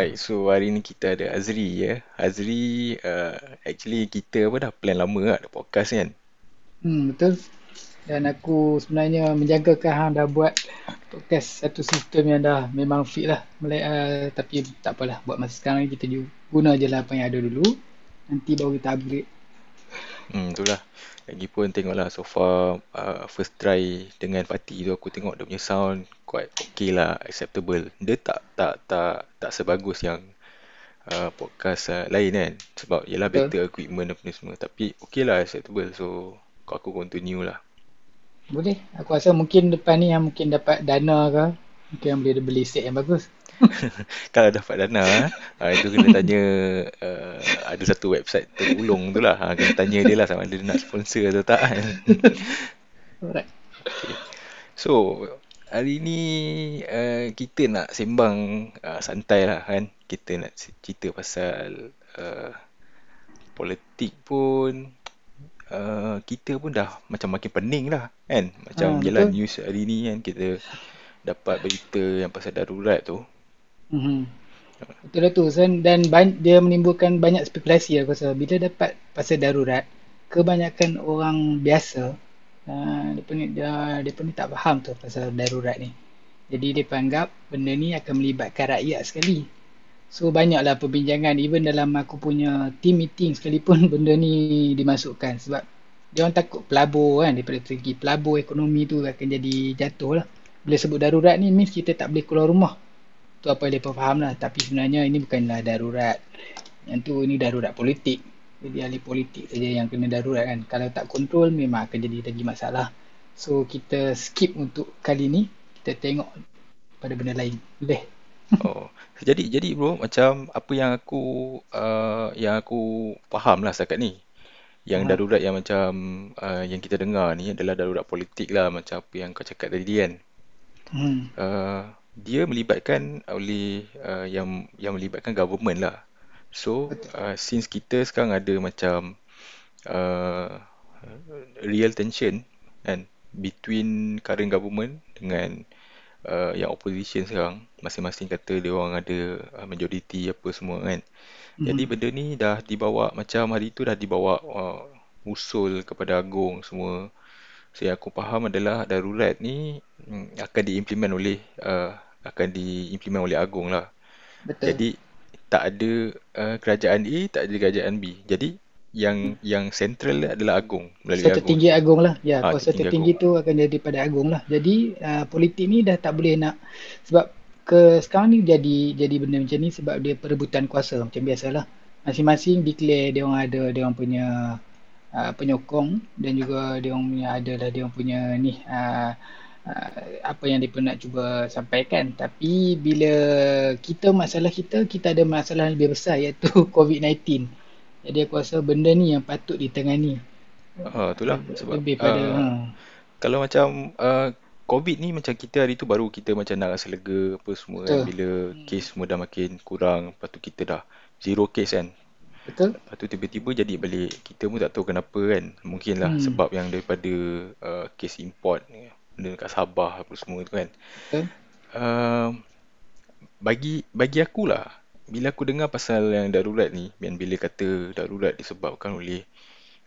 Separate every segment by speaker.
Speaker 1: Alright, so hari ni kita ada Azri ya. Azri, uh, actually kita apa dah plan lama lah, ada podcast kan.
Speaker 2: Hmm, betul. Dan aku sebenarnya menjangkakan hang dah buat podcast satu sistem yang dah memang fit lah. Mulai, uh, tapi tak apalah, buat masa sekarang ni kita guna je lah apa yang ada dulu. Nanti baru kita upgrade.
Speaker 1: Hmm, itulah. Lagipun tengoklah so far uh, first try dengan Fatih tu aku tengok dia punya sound quite okay lah, acceptable. Dia tak tak tak tak sebagus yang uh, podcast uh, lain kan. Sebab yelah
Speaker 2: Betul.
Speaker 1: better equipment apa ni semua. Tapi okay lah acceptable. So aku continue lah.
Speaker 2: Boleh. Aku rasa mungkin depan ni yang mungkin dapat dana ke. Mungkin yang boleh beli set yang bagus.
Speaker 1: Kalau dapat dana, uh, itu kena tanya uh, ada satu website terulung tu lah. Uh, kena tanya dia lah sama ada dia nak sponsor atau tak kan.
Speaker 2: Alright.
Speaker 1: Okay. So, hari ni uh, kita nak sembang uh, santai lah kan. Kita nak cerita pasal uh, politik pun uh, kita pun dah macam makin pening lah kan. Macam
Speaker 2: Ah,
Speaker 1: jelas
Speaker 2: betul.
Speaker 1: news hari ni kan kita dapat berita yang pasal darurat tu.
Speaker 2: Mhm. Betul lah tu San. Dan ban- dia menimbulkan banyak spekulasi aku rasa. Bila dapat pasal darurat, kebanyakan orang biasa uh, pun ni dia, pun ni tak faham tu pasal darurat ni. Jadi dia anggap benda ni akan melibatkan rakyat sekali. So banyaklah perbincangan even dalam aku punya team meeting sekalipun benda ni dimasukkan sebab dia orang takut pelabur kan daripada segi pelabur ekonomi tu akan jadi jatuh lah. Bila sebut darurat ni means kita tak boleh keluar rumah. Tu apa yang mereka faham lah. Tapi sebenarnya ini bukanlah darurat. Yang tu ini darurat politik. Jadi ahli politik saja yang kena darurat kan. Kalau tak kontrol memang akan jadi lagi masalah. So kita skip untuk kali ni. Kita tengok pada benda lain. Boleh?
Speaker 1: Oh, jadi jadi bro, macam apa yang aku uh, yang aku faham lah setakat ni. Yang
Speaker 2: Ha.
Speaker 1: darurat yang macam uh, yang kita dengar ni adalah darurat politik lah macam apa yang kau cakap tadi kan.
Speaker 2: Hmm.
Speaker 1: Uh, dia melibatkan oleh uh, yang yang melibatkan government lah. So, uh, since kita sekarang ada macam uh, real tension kan between current government dengan uh, yang opposition sekarang masing-masing kata dia orang ada uh, majority apa semua kan. Jadi
Speaker 2: Mhm.
Speaker 1: benda ni dah dibawa macam hari tu dah dibawa uh, usul kepada agung semua. So yang aku faham adalah darurat ni mm, akan diimplement oleh uh, akan diimplement oleh agung lah.
Speaker 2: Betul.
Speaker 1: Jadi tak ada uh, kerajaan A, tak ada kerajaan B. Jadi yang yang central adalah agung melalui
Speaker 2: So
Speaker 1: agung.
Speaker 2: tertinggi agung lah. Ya,
Speaker 1: Ah,
Speaker 2: kuasa
Speaker 1: tertinggi
Speaker 2: tertinggi
Speaker 1: agung.
Speaker 2: tu akan jadi pada agung lah. Jadi uh, politik ni dah tak boleh nak sebab ke sekarang ni jadi jadi benda macam ni sebab dia perebutan kuasa macam biasalah. Masing-masing declare dia orang ada dia orang punya uh, penyokong dan juga dia orang punya adalah dia orang punya ni uh, uh, apa yang dia nak cuba sampaikan. Tapi bila kita masalah kita kita ada masalah yang lebih besar iaitu COVID-19. Jadi aku rasa benda ni yang patut ditangani.
Speaker 1: Ah, itulah sebab
Speaker 2: Lebih pada
Speaker 1: uh,
Speaker 2: ha.
Speaker 1: kalau macam uh, COVID ni macam kita hari tu baru kita macam nak rasa lega apa semua kan bila kes semua dah makin kurang lepas tu kita dah zero case kan
Speaker 2: Betul?
Speaker 1: lepas tu tiba-tiba jadi balik. Kita pun tak tahu kenapa kan. Mungkin lah
Speaker 2: Hmm.
Speaker 1: sebab yang daripada uh, kes import ni, benda kat Sabah apa semua tu kan.
Speaker 2: Betul?
Speaker 1: uh, bagi bagi aku lah bila aku dengar pasal yang darurat ni dan bila kata darurat disebabkan oleh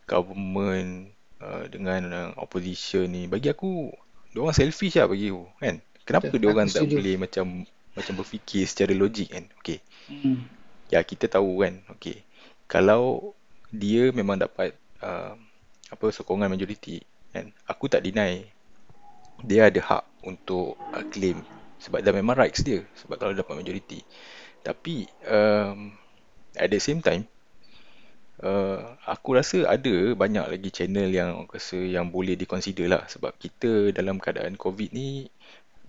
Speaker 1: government uh, dengan uh, opposition ni bagi aku diorang selfish lah bagi aku kan. Kenapa diorang
Speaker 2: Aku
Speaker 1: tak boleh macam macam berfikir secara logik kan? Okey.
Speaker 2: Hmm.
Speaker 1: ya kita tahu kan? Okey kalau dia memang dapat uh, apa sokongan majoriti kan aku tak deny dia ada hak untuk uh, claim. Sebab dah memang rights dia sebab kalau dapat majoriti. Tapi um, at the same time uh, aku rasa ada banyak lagi channel yang aku rasa yang boleh diconsider lah. Sebab kita dalam keadaan covid ni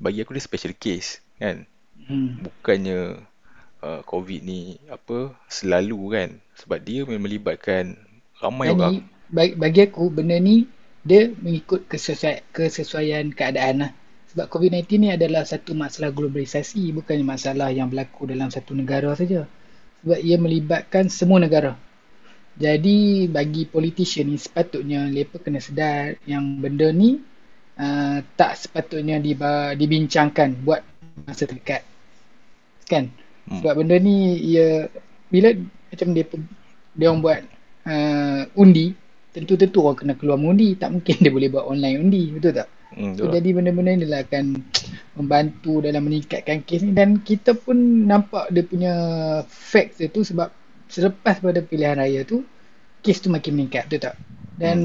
Speaker 1: bagi aku dia special case kan.
Speaker 2: Hmm.
Speaker 1: bukannya uh, covid ni apa selalu kan sebab dia melibatkan ramai
Speaker 2: Dan
Speaker 1: orang
Speaker 2: bagi, bagi aku benda ni dia mengikut kesesuaian, kesesuaian keadaan lah. Sebab COVID-19 ni adalah satu masalah globalisasi bukan masalah yang berlaku dalam satu negara saja. Sebab ia melibatkan semua negara. Jadi bagi politician ni sepatutnya mereka kena sedar yang benda ni uh, tak sepatutnya diba, dibincangkan buat masa terdekat. Kan?
Speaker 1: Hmm.
Speaker 2: Sebab benda ni ia bila macam dia dia orang buat uh, undi, tentu-tentu orang kena keluar mengundi. Tak mungkin dia boleh buat online undi, betul tak?
Speaker 1: Hmm,
Speaker 2: So jadi benda-benda ni lah akan membantu dalam meningkatkan kes ni. Dan kita pun nampak dia punya facts dia tu sebab selepas pada pilihan raya tu kes tu makin meningkat. Betul tak? Dan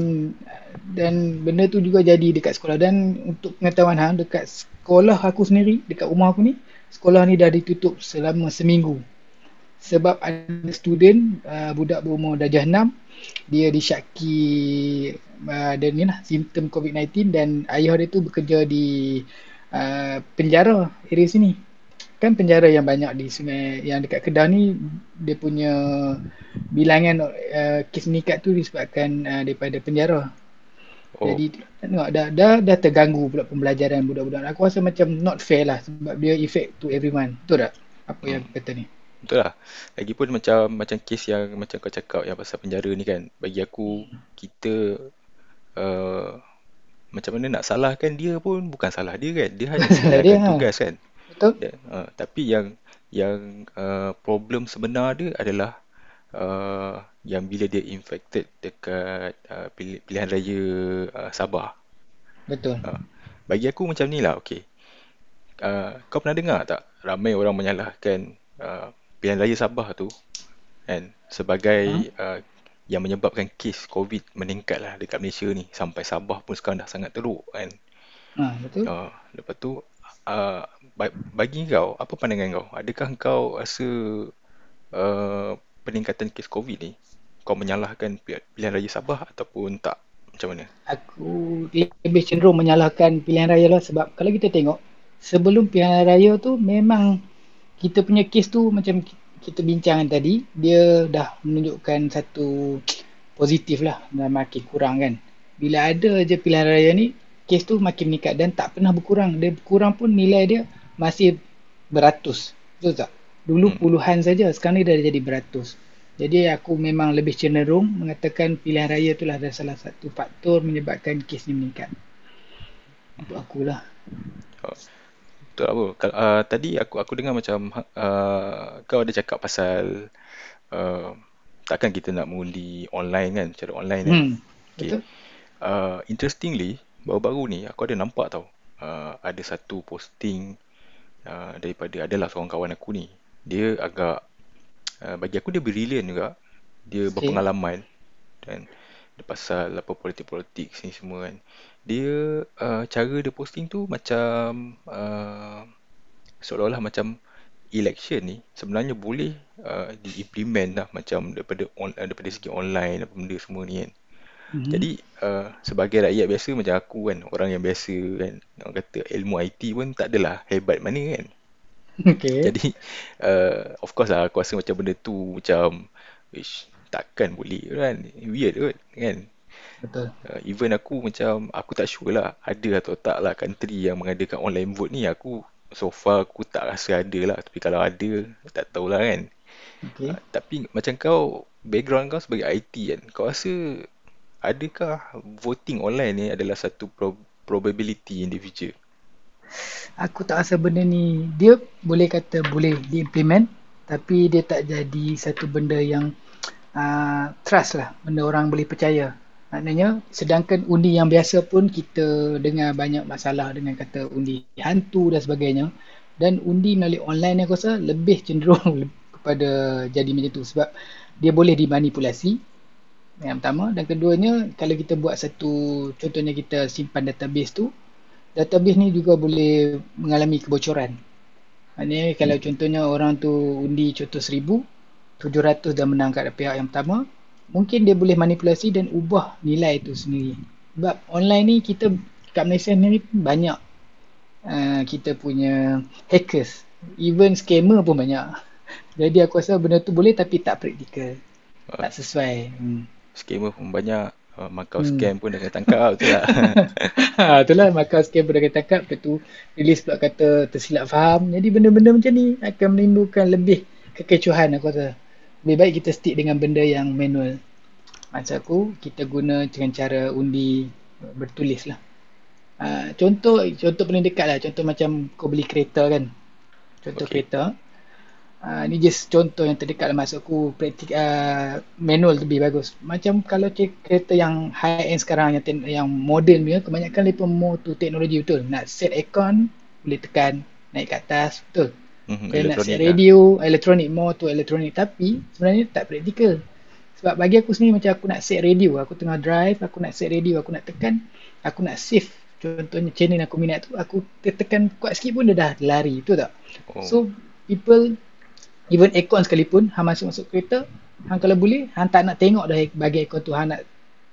Speaker 2: dan benda tu juga jadi dekat sekolah. Dan untuk pengetahuan hang dekat sekolah aku sendiri dekat rumah aku ni sekolah ni dah ditutup selama seminggu sebab ada student uh, budak berumur darjah 6 dia disyaki uh, ada ni lah simptom COVID-19 dan ayah dia tu bekerja di uh, penjara area sini. Kan penjara yang banyak di sungai yang dekat Kedah ni dia punya bilangan uh, kes meningkat tu disebabkan uh, daripada penjara.
Speaker 1: Oh,
Speaker 2: jadi tengok dah, dah dah terganggu pula pembelajaran budak-budak. Aku rasa macam not fair lah sebab dia effect to everyone betul tak? Apa yang aku kata ni
Speaker 1: betul lah. Lagipun macam macam kes yang macam kau cakap yang pasal penjara ni kan. Bagi aku kita uh, macam mana nak salahkan dia pun bukan salah dia kan. Dia hanya
Speaker 2: ha.
Speaker 1: tugas kan.
Speaker 2: betul
Speaker 1: Dan, uh, tapi yang yang uh, problem sebenar dia adalah uh, yang bila dia infected dekat uh, pilih, pilihan raya uh, Sabah.
Speaker 2: betul
Speaker 1: Uh, bagi aku macam ni lah, okay. Uh, kau pernah dengar tak ramai orang menyalahkan uh, pilihan raya Sabah tu kan sebagai uh, yang menyebabkan kes COVID meningkat lah dekat Malaysia ni sampai Sabah pun sekarang dah sangat teruk kan.
Speaker 2: ha betul
Speaker 1: Uh, lepas tu uh, ba- bagi kau apa pandangan kau? Adakah kau rasa uh, peningkatan kes COVID ni kau menyalahkan pi- pilihan raya Sabah ataupun tak? Macam mana?
Speaker 2: Aku lebih cenderung menyalahkan pilihan raya lah sebab kalau kita tengok sebelum pilihan raya tu memang kita punya kes tu macam ki- kita bincangkan tadi dia dah menunjukkan satu positif lah dan makin kurang kan. Bila ada je pilihan raya ni kes tu makin meningkat dan tak pernah berkurang. Dia berkurang pun nilai dia masih beratus. Betul tak? Dulu
Speaker 1: Hmm.
Speaker 2: puluhan saja, sekarang ni dah jadi beratus. Jadi aku memang lebih cenderung mengatakan pilihan raya itulah adalah salah satu faktor menyebabkan kes ni meningkat. Untuk akulah.
Speaker 1: Oh, betul apa? Uh, tadi aku aku dengar macam uh, kau ada cakap pasal uh, takkan kita nak mengundi online kan, secara online kan.
Speaker 2: Hmm.
Speaker 1: Okay.
Speaker 2: Betul?
Speaker 1: Uh, interestingly, baru-baru ni aku ada nampak tau. Uh, ada satu posting uh, daripada adalah seorang kawan aku ni. Dia agak uh, bagi aku dia brilliant juga. Dia
Speaker 2: Okay.
Speaker 1: berpengalaman dan pasal apa politik-politik ni semua kan. Dia uh, cara dia posting tu macam uh, seolah-olah macam election ni sebenarnya boleh uh, diimplement lah macam daripada on, uh, daripada segi online apa benda semua ni kan.
Speaker 2: Mhm.
Speaker 1: Jadi uh, sebagai rakyat biasa macam aku kan, orang yang biasa kan, orang kata ilmu IT pun tak adalah hebat mana kan.
Speaker 2: Okay.
Speaker 1: Jadi uh, of course lah aku rasa macam benda tu macam ish, takkan boleh kan. Weird kot kan.
Speaker 2: Betul.
Speaker 1: Uh, even aku macam aku tak sure lah ada atau tak lah country yang mengadakan online vote ni aku so far aku tak rasa ada lah tapi kalau ada tak tahulah kan.
Speaker 2: Okay.
Speaker 1: Uh, tapi macam kau background kau sebagai IT kan kau rasa adakah voting online ni adalah satu pro- probability in the future?
Speaker 2: Aku tak rasa benda ni dia boleh kata boleh diimplement tapi dia tak jadi satu benda yang uh, trust lah benda orang boleh percaya. Maknanya sedangkan undi yang biasa pun kita dengar banyak masalah dengan kata undi hantu dan sebagainya. Dan undi melalui online ni aku rasa lebih cenderung kepada jadi macam tu. Sebab dia boleh dimanipulasi yang pertama. Dan keduanya kalau kita buat satu contohnya kita simpan database tu database ni juga boleh mengalami kebocoran. Maknanya kalau contohnya orang tu undi contoh 1000, 700 dah menang kat pihak yang pertama, mungkin dia boleh manipulasi dan ubah nilai tu sendiri. Sebab online ni kita kat Malaysia ni banyak uh, kita punya hackers. Even scammer pun banyak. Jadi aku rasa benda tu boleh tapi tak praktikal. Tak sesuai. Hmm.
Speaker 1: Scammer pun banyak, uh, makau
Speaker 2: Hmm.
Speaker 1: scam pun dah kena tangkap betul tak?
Speaker 2: ha, itulah maka scam pun dah kena tangkap lepas tu release pula kata tersilap faham jadi benda-benda macam ni akan menimbulkan lebih kekecohan aku rasa lebih baik kita stick dengan benda yang manual. Macam aku kita guna dengan cara undi bertulis lah. Ha, contoh contoh paling dekat lah. Contoh macam kau beli kereta kan. Contoh
Speaker 1: Okay.
Speaker 2: kereta. Uh, ni just contoh yang terdekat lah. Masuk aku praktik uh, manual lebih bagus. Macam kalau kereta yang high end sekarang yang yang modern punya kebanyakan mereka more to teknologi betul? Nak set aircon boleh tekan naik ke atas. Betul
Speaker 1: Mhm,
Speaker 2: dan nak set
Speaker 1: lah.
Speaker 2: radio elektronik more to elektronik tapi sebenarnya tak praktikal sebab bagi aku sendiri macam aku nak set radio aku tengah drive aku nak set radio aku nak tekan aku nak save contohnya channel yang aku minat tu aku tekan kuat sikit pun dia dah lari betul tak
Speaker 1: Oh.
Speaker 2: So people even aircon sekalipun hang masuk masuk kereta hang kalau boleh hang tak nak tengok dah bagi aircon tu hang nak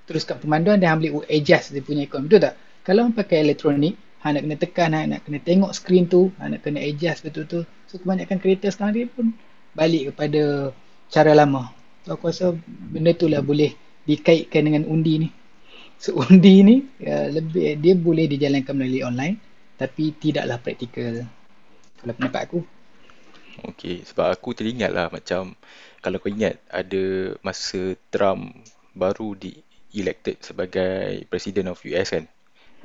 Speaker 2: teruskan pemanduan dan hang boleh adjust dia punya aircon betul tak kalau hang pakai elektronik hang nak kena tekan hang nak kena tengok screen tu hang nak kena adjust betul-betul so kebanyakan kereta sekarang ni pun balik kepada cara lama. So aku rasa benda tu lah boleh dikaitkan dengan undi ni. So undi ni uh, lebih dia boleh dijalankan melalui online tapi tidaklah praktikal. Kalau pendapat aku.
Speaker 1: Okey, sebab aku teringat lah macam kalau kau ingat ada masa Trump baru di elected sebagai President of US kan.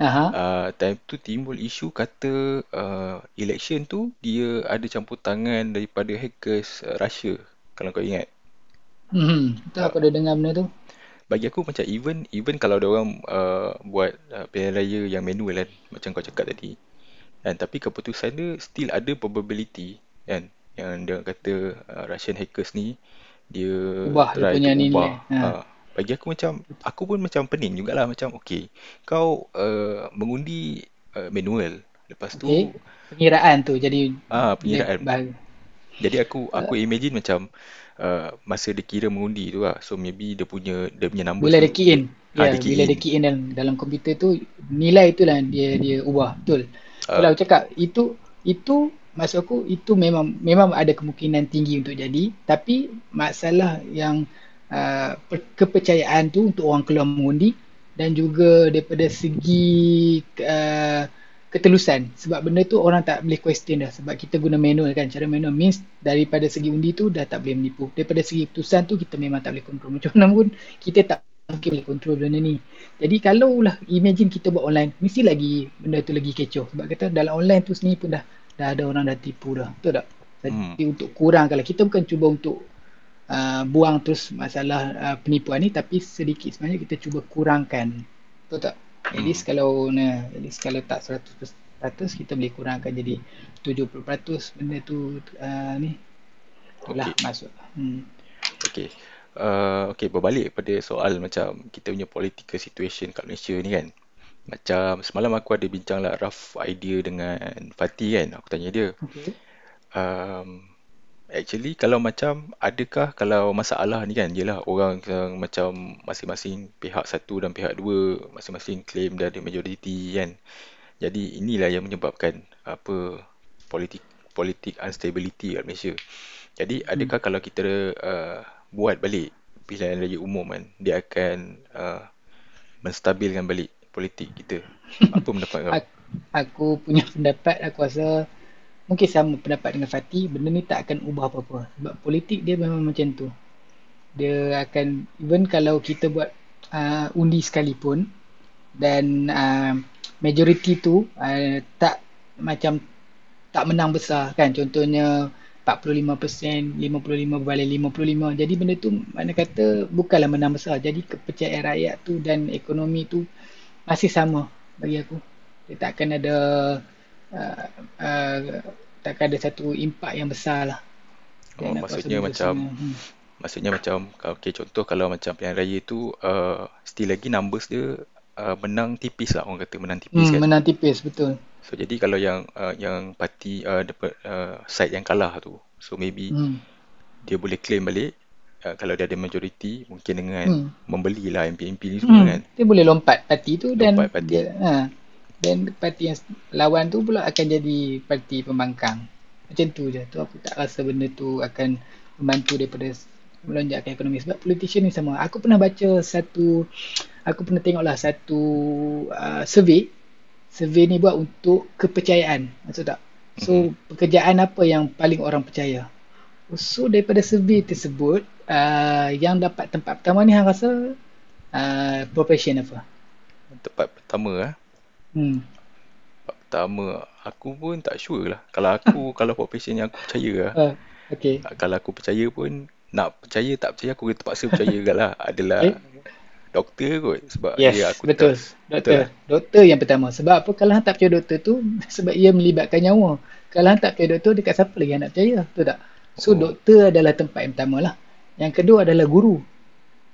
Speaker 2: Aha.
Speaker 1: Uh, time tu timbul isu kata uh, election tu dia ada campur tangan daripada hackers uh, Russia kalau kau ingat.
Speaker 2: Hmm, tu aku ada dengar benda tu.
Speaker 1: Bagi aku macam even even kalau ada orang uh, buat uh, pilihan raya yang manual kan macam kau cakap tadi. Kan tapi keputusan dia still ada probability kan yang dia kata uh, Russian hackers ni dia
Speaker 2: Ubah dia punya ni ni, ha.
Speaker 1: Ha. Bagi aku macam aku pun macam pening jugalah macam okey kau uh, mengundi uh, manual lepas tu
Speaker 2: Okey. Pengiraan tu jadi
Speaker 1: ah pengiraan
Speaker 2: bahag-
Speaker 1: jadi aku aku imagine macam uh, masa dia kira mengundi tu lah. So maybe dia punya dia punya numbers
Speaker 2: bila
Speaker 1: tu
Speaker 2: dia key in.
Speaker 1: ah,
Speaker 2: Ya,
Speaker 1: dia key
Speaker 2: bila
Speaker 1: in.
Speaker 2: dia key in dalam, dalam komputer tu nilai itulah dia dia ubah. Betul.
Speaker 1: Ah.
Speaker 2: Kalau aku cakap itu itu maksud aku itu memang memang ada kemungkinan tinggi untuk jadi tapi masalah yang uh, per- kepercayaan tu untuk orang keluar mengundi dan juga daripada segi uh, ketelusan. Sebab benda tu orang tak boleh question dah. Sebab kita guna manual kan. Cara manual means daripada segi undi tu dah tak boleh menipu. Daripada segi keputusan tu kita memang tak boleh kontrol. Macam mana pun kita tak mungkin boleh kontrol benda ni. Jadi kalau lah imagine kita buat online mesti lagi benda tu lagi kecoh. Sebab kata dalam online tu sendiri pun dah dah ada orang dah tipu dah. Betul tak? Jadi untuk kurang kalau kita bukan cuba untuk uh, buang terus masalah uh, penipuan ni tapi sedikit sebenarnya kita cuba kurangkan betul tak at
Speaker 1: Hmm.
Speaker 2: least kalau nah, at least kalau tak 100% kita boleh kurangkan jadi 70% benda tu uh, ni itulah
Speaker 1: Okey.
Speaker 2: masuk hmm.
Speaker 1: Okey. Uh, okey berbalik pada soal macam kita punya political situation kat Malaysia ni kan. Macam semalam aku ada bincang lah rough idea dengan Fatih kan. Aku tanya dia,
Speaker 2: okay.
Speaker 1: um, actually kalau macam adakah kalau masalah ni kan ialah orang yang macam masing-masing pihak satu dan pihak dua masing-masing claim dia ada majoriti kan. Jadi inilah yang menyebabkan apa politik politik instability kat Malaysia. Jadi adakah kalau kita uh, buat balik pilihan raya umum kan dia akan uh, menstabilkan balik politik kita. Apa pendapat kau?
Speaker 2: Aku punya pendapat aku rasa mungkin sama pendapat dengan Fatih benda ni tak akan ubah apa-apa. Sebab politik dia memang macam tu. Dia akan even kalau kita buat uh, undi sekalipun dan uh, majoriti tu uh, tak macam tak menang besar kan. Contohnya 45% 55 berbalik 55 jadi benda tu mana kata bukanlah menang besar. Jadi kepercayaan rakyat tu dan ekonomi tu masih sama bagi aku. Dia tak akan ada uh, uh, tak akan ada satu impak yang besar lah
Speaker 1: Oh,
Speaker 2: Dan
Speaker 1: maksudnya macam
Speaker 2: hmm.
Speaker 1: Maksudnya macam okay, contoh kalau macam pilihan raya tu uh, still lagi numbers dia uh, menang tipis lah orang kata menang tipis
Speaker 2: Hmm,
Speaker 1: kan.
Speaker 2: menang tipis betul
Speaker 1: So jadi kalau yang uh, yang parti uh, dapat uh, side yang kalah tu so maybe
Speaker 2: hmm.
Speaker 1: dia boleh claim balik uh, kalau dia ada majoriti mungkin dengan
Speaker 2: Hmm.
Speaker 1: membelilah MP-MP ni semua
Speaker 2: Hmm.
Speaker 1: kan.
Speaker 2: dia boleh lompat parti tu dan
Speaker 1: Lompat parti.
Speaker 2: dia, ha, dan parti yang lawan tu pula akan jadi parti pembangkang. Macam tu je. Tu aku tak rasa benda tu akan membantu daripada melonjakkan ekonomi. Sebab politician ni sama. Aku pernah baca satu aku pernah tengok lah satu uh, survey. Survey ni buat untuk kepercayaan. Maksud tak? So pekerjaan apa yang paling orang percaya? So daripada survey tersebut uh, yang dapat tempat pertama ni hang rasa uh, profession apa?
Speaker 1: Tempat pertama ah.
Speaker 2: Hmm.
Speaker 1: Pertama aku pun tak sure lah. Kalau aku kalau profession yang aku percaya lah.
Speaker 2: uh, Okay.
Speaker 1: Ah, Kalau aku percaya pun nak percaya tak percaya aku terpaksa percaya juga lah adalah
Speaker 2: Okay.
Speaker 1: doktor kot sebab
Speaker 2: Yes,
Speaker 1: ya aku
Speaker 2: betul.
Speaker 1: trust. Betul
Speaker 2: Doktor.
Speaker 1: lah.
Speaker 2: Doktor yang pertama. Sebab apa? Kalau tak percaya doktor tu, sebab ia melibatkan nyawa. Kalau tak percaya doktor, dekat siapa lagi hang nak percaya? Betul tak? So,
Speaker 1: Oh.
Speaker 2: doktor adalah tempat yang pertama lah. Yang kedua adalah guru.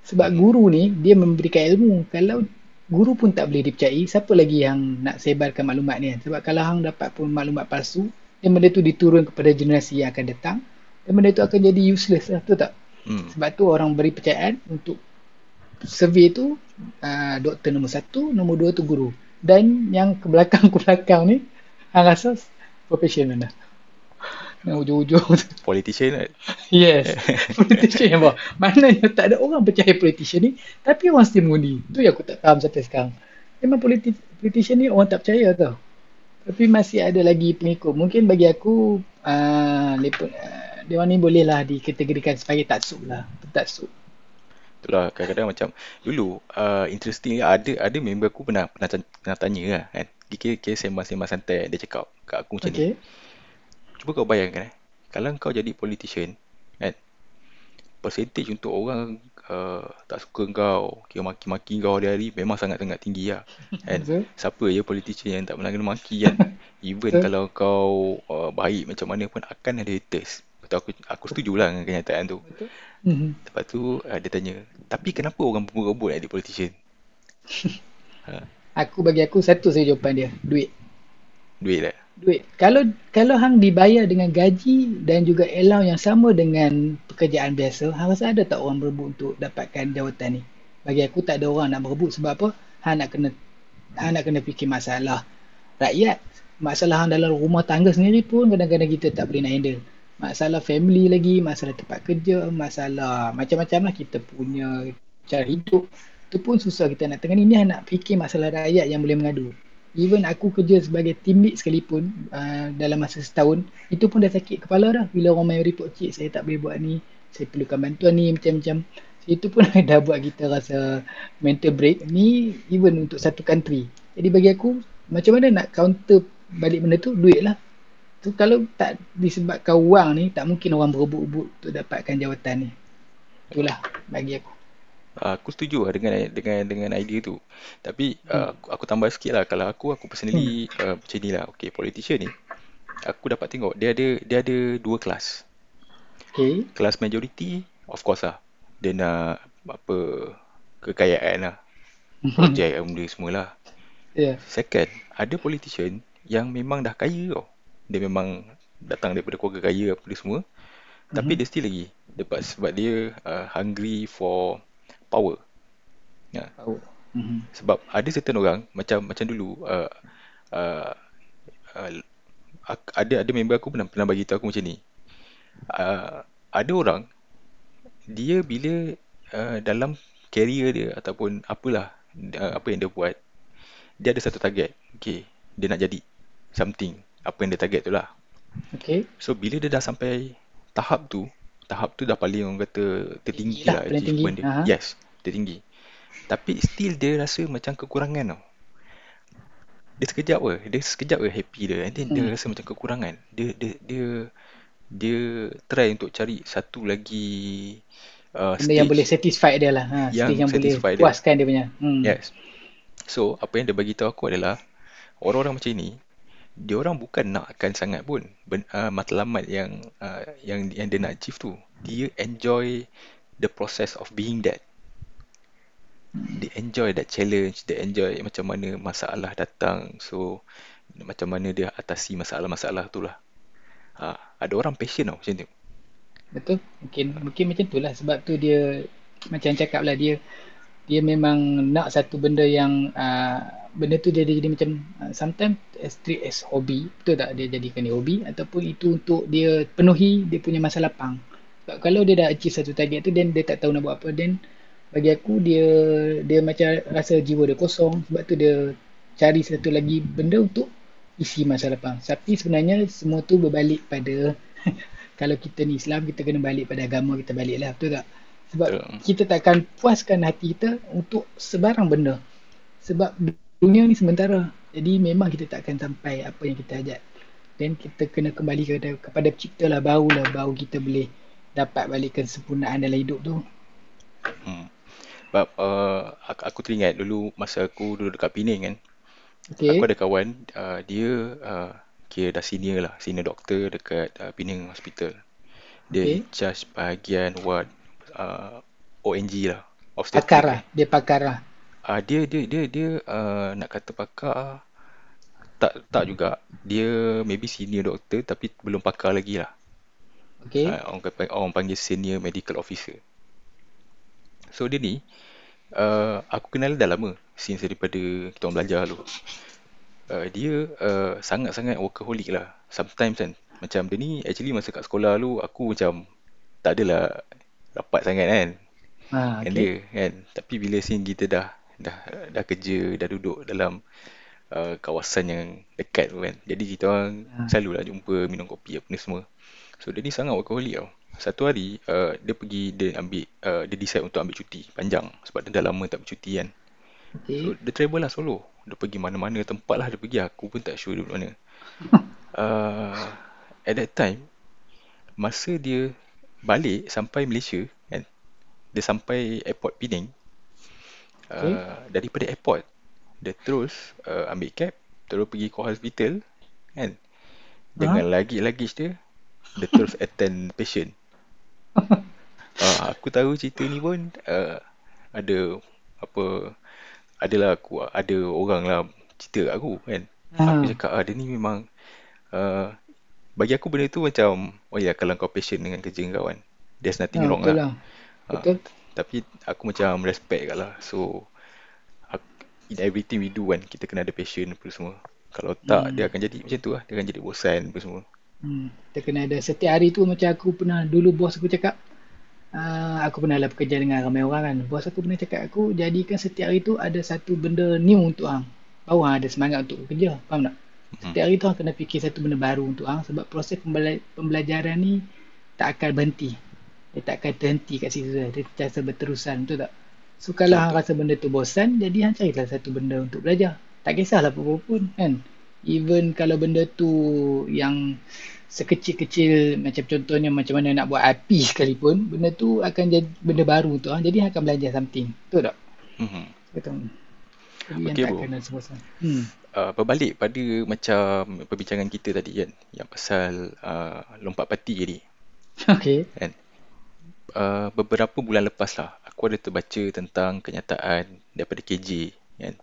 Speaker 2: Sebab
Speaker 1: Hmm.
Speaker 2: guru ni, dia memberikan ilmu. Kalau guru pun tak boleh dipercayai, siapa lagi yang nak sebarkan maklumat ni? Sebab kalau hang dapat pun maklumat palsu, dan benda tu diturun kepada generasi yang akan datang, dan benda tu akan jadi useless lah. Betul tak?
Speaker 1: Hmm.
Speaker 2: Sebab tu orang beri percayaan untuk survey tu uh, doktor nombor satu, nombor dua tu guru. Dan yang ke belakang ke belakang ni, hang rasa profession mana? Yang ujung-ujung tu.
Speaker 1: Politician kan?
Speaker 2: Yes, politician yang bawah. Maknanya tak ada orang percaya politician ni, tapi orang still mengundi. Tu yang aku tak faham sampai sekarang. Memang politi politician ni orang tak percaya tau. Tapi masih ada lagi pengikut. Mungkin bagi aku, uh, uh, dia ni bolehlah dikategorikan sebagai taksub lah. Taksub.
Speaker 1: Itulah kadang-kadang macam dulu uh, interesting ada ada member aku pernah pernah, pernah tanya lah kan. Kira kira sembang-sembang santai dia cakap kat aku macam ni. Cuba kau bayangkan eh. Kalau kau jadi politician kan. Percentage untuk orang uh, tak suka kau, kira maki-maki kau hari-hari memang sangat-sangat tinggi lah. Kan? Siapa je politician yang tak pernah kena maki kan. Even kalau kau uh, baik macam mana pun akan ada haters. Betul aku aku setuju lah dengan kenyataan tu.
Speaker 2: Betul. Mhm.
Speaker 1: Lepas tu uh, dia tanya, tapi kenapa orang berebut nak jadi politician? Ha,
Speaker 2: Aku bagi aku satu saja jawapan dia, duit.
Speaker 1: duit lah.
Speaker 2: Duit. Kalau kalau hang dibayar dengan gaji dan juga allowance yang sama dengan pekerjaan biasa, hang rasa ada tak orang berebut untuk dapatkan jawatan ni? Bagi aku tak ada orang nak berebut sebab apa? Hang nak kena hang nak kena fikir masalah rakyat. Masalah hang dalam rumah tangga sendiri pun kadang-kadang kita tak boleh nak handle. Masalah family lagi, masalah tempat kerja, masalah macam-macam lah kita punya cara hidup. Itu pun susah kita nak tengah ni. Ni nak fikir masalah rakyat yang boleh mengadu. Even aku kerja sebagai team lead sekalipun uh, dalam masa setahun, itu pun dah sakit kepala dah. Bila orang main report, cik saya tak boleh buat ni, saya perlukan bantuan ni, macam-macam. Itu pun dah buat kita rasa mental break. Ni even untuk satu country. Jadi bagi aku, macam mana nak counter balik benda tu? Duit lah. Tu kalau tak disebabkan wang ni, tak mungkin orang berebut-rebut untuk dapatkan jawatan ni. Itulah bagi aku.
Speaker 1: Aku setuju lah dengan dengan dengan idea tu. Tapi uh, aku, aku tambah sikit lah. Kalau aku, aku personally uh, macam ni lah. Okay, politician ni, aku dapat tengok dia ada dia ada dua kelas.
Speaker 2: Okay.
Speaker 1: Kelas majority, of course lah. Dia nak apa kekayaan lah. Projek benda semua lah.
Speaker 2: Ya.
Speaker 1: Second, ada politician yang memang dah kaya tau. Dia memang datang daripada keluarga kaya apa dia semua. Tapi
Speaker 2: Mhm.
Speaker 1: dia still lagi. Dapat sebab dia uh, hungry for power. Ya.
Speaker 2: Tahu. Mhm.
Speaker 1: Sebab ada certain orang macam macam dulu uh, uh, uh, ada ada member aku pernah pernah bagi tahu aku macam ni. Uh, ada orang dia bila uh, dalam career dia ataupun apalah uh, apa yang dia buat dia ada satu target. Okay, dia nak jadi something. Apa yang dia target tu lah.
Speaker 2: Okay.
Speaker 1: So bila dia dah sampai tahap tu, tahap tu dah paling orang kata tertinggi
Speaker 2: Tinggi lah,
Speaker 1: lah
Speaker 2: paling tinggi.
Speaker 1: achievement dia.
Speaker 2: Aha.
Speaker 1: Yes, tertinggi. Tapi still dia rasa macam kekurangan tau. Dia sekejap ke, dia sekejap ke happy dia. And then dia
Speaker 2: Hmm.
Speaker 1: rasa macam kekurangan. Dia dia dia dia try untuk cari satu lagi uh,
Speaker 2: Benda yang boleh
Speaker 1: stage
Speaker 2: satisfy dia lah. Ha,
Speaker 1: yang
Speaker 2: stage yang boleh
Speaker 1: dia.
Speaker 2: puaskan dia punya. Hmm.
Speaker 1: Yes. So, apa yang dia bagi tahu aku adalah orang-orang macam ni, dia orang bukan nakkan sangat pun ben, uh, matlamat yang uh, yang yang dia nak achieve tu. Dia enjoy the process of being that. Dia enjoy that challenge, dia enjoy macam mana masalah datang. So, macam mana dia atasi masalah-masalah tu lah. Uh, ada orang passion tau macam tu.
Speaker 2: Betul. Mungkin mungkin macam tu lah. Sebab tu dia macam cakap lah dia dia memang nak satu benda yang uh, benda tu dia jadi macam uh, sometimes as treat as hobby. Betul tak dia jadikan dia hobi ataupun itu untuk dia penuhi dia punya masa lapang. Sebab kalau dia dah achieve satu target tu then dia tak tahu nak buat apa then bagi aku dia dia macam rasa jiwa dia kosong sebab tu dia cari satu lagi benda untuk isi masa lapang. Tapi sebenarnya semua tu berbalik pada kalau kita ni Islam kita kena balik pada agama kita balik lah betul tak? Sebab
Speaker 1: Betul.
Speaker 2: kita takkan puaskan hati kita untuk sebarang benda. Sebab dunia ni sementara. Jadi memang kita takkan sampai apa yang kita hajat. then kita kena kembali kepada, kepada pencipta lah barulah baru kita boleh dapat balik kesempurnaan dalam hidup tu
Speaker 1: Hmm. Sebab uh, aku, aku teringat dulu masa aku dulu dekat Penang kan.
Speaker 2: okay
Speaker 1: Aku ada kawan, uh, dia uh, kira dah senior lah, senior doktor dekat uh, Penang Hospital. Dia
Speaker 2: Okay.
Speaker 1: charge bahagian ward uh, ONG lah,
Speaker 2: pakar lah dia pakar lah
Speaker 1: Uh, dia dia dia dia uh, nak kata pakar tak tak juga. Dia maybe senior doktor tapi belum pakar lagi lah.
Speaker 2: okay
Speaker 1: Uh, orang, kata, orang panggil senior medical officer. So dia ni uh, aku kenal dah lama since daripada kita orang belajar dulu. Uh, dia uh, sangat-sangat workaholic lah. Sometimes kan macam dia ni actually masa kat sekolah dulu aku macam tak adalah rapat sangat kan
Speaker 2: ha,
Speaker 1: dengan
Speaker 2: okay
Speaker 1: dia kan. Tapi bila sini kita dah dah dah kerja, dah duduk dalam uh, kawasan yang dekat tu kan. Jadi kita orang
Speaker 2: ha.
Speaker 1: selalulah jumpa minum kopi apa ni semua. So dia ni sangat workaholic tau. Satu hari uh, dia pergi dia ambil uh, dia decide untuk ambil cuti panjang sebab dia dah lama tak bercuti kan.
Speaker 2: okay
Speaker 1: So dia travel lah solo. Dia pergi mana-mana tempat lah dia pergi aku pun tak sure dia mana. Uh, at that time masa dia balik sampai Malaysia kan? Dia sampai airport Penang.
Speaker 2: Okay
Speaker 1: uh, daripada airport dia terus uh, ambil cab terus pergi ke hospital kan? Dengan
Speaker 2: ha?
Speaker 1: luggage-luggage dia dia terus attend patient. Uh, aku tahu cerita ni pun uh, ada apa adalah aku ada orang lah cerita kat aku kan? Aku
Speaker 2: ha.
Speaker 1: cakap ah dia ni memang uh, bagi aku benda tu macam oh ya kalau kau patient dengan kerja kau kan there's nothing
Speaker 2: ha
Speaker 1: wrong
Speaker 2: betul
Speaker 1: lah.
Speaker 2: Lah
Speaker 1: uh,
Speaker 2: betul.
Speaker 1: tapi aku macam respect kat lah. So aku, in everything we do kan kita kena ada passion apa semua. Kalau tak dia
Speaker 2: hmm.
Speaker 1: akan jadi macam tu lah. Dia akan jadi bosan apa semua.
Speaker 2: Hmm. kita kena ada setiap hari tu macam aku pernah dulu bos aku cakap uh, aku pernah lah bekerja dengan ramai orang kan. Bos aku pernah cakap aku jadikan setiap hari tu ada satu benda new untuk hang. Baru hang ada semangat untuk bekerja faham tak. Setiap hari tu hang kena fikir satu benda baru untuk hang sebab proses pembela- pembelajaran ni tak akan berhenti. Dia tak akan terhenti kat situ saja dia sentiasa berterusan betul tak? So kalau hang
Speaker 1: betul
Speaker 2: rasa benda tu bosan jadi hang carilah satu benda untuk belajar. Tak kisahlah apa-apa pun kan? Even kalau benda tu yang sekecil-kecil macam contohnya macam mana nak buat api sekalipun benda tu akan jadi benda baru untuk hang. Jadi hang akan belajar something. Betul tak?
Speaker 1: Mhm.
Speaker 2: betul. Jadi yang
Speaker 1: Okay
Speaker 2: tak
Speaker 1: bro.
Speaker 2: kena sebosan hmm
Speaker 1: uh, berbalik pada macam perbincangan kita tadi kan yang pasal uh, lompat parti tadi
Speaker 2: okey
Speaker 1: kan uh, beberapa bulan lepas lah aku ada terbaca tentang kenyataan daripada KJ kan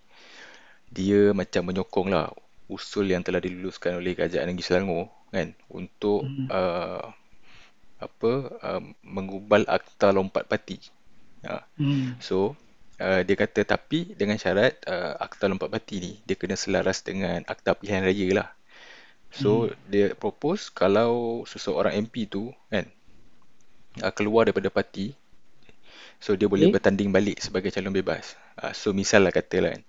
Speaker 1: dia macam menyokong lah usul yang telah diluluskan oleh Kerajaan Negeri Selangor kan untuk
Speaker 2: hmm.
Speaker 1: uh, apa uh, mengubal akta lompat parti. Ha.
Speaker 2: hmm
Speaker 1: So uh, dia kata tapi dengan syarat uh, akta lompat parti ni dia kena selaras dengan akta pilihan raya lah. So
Speaker 2: hmm.
Speaker 1: dia propose kalau seseorang MP tu kan uh, keluar daripada parti so dia boleh
Speaker 2: okey
Speaker 1: bertanding balik sebagai calon bebas. Uh, so misal lah katalah kan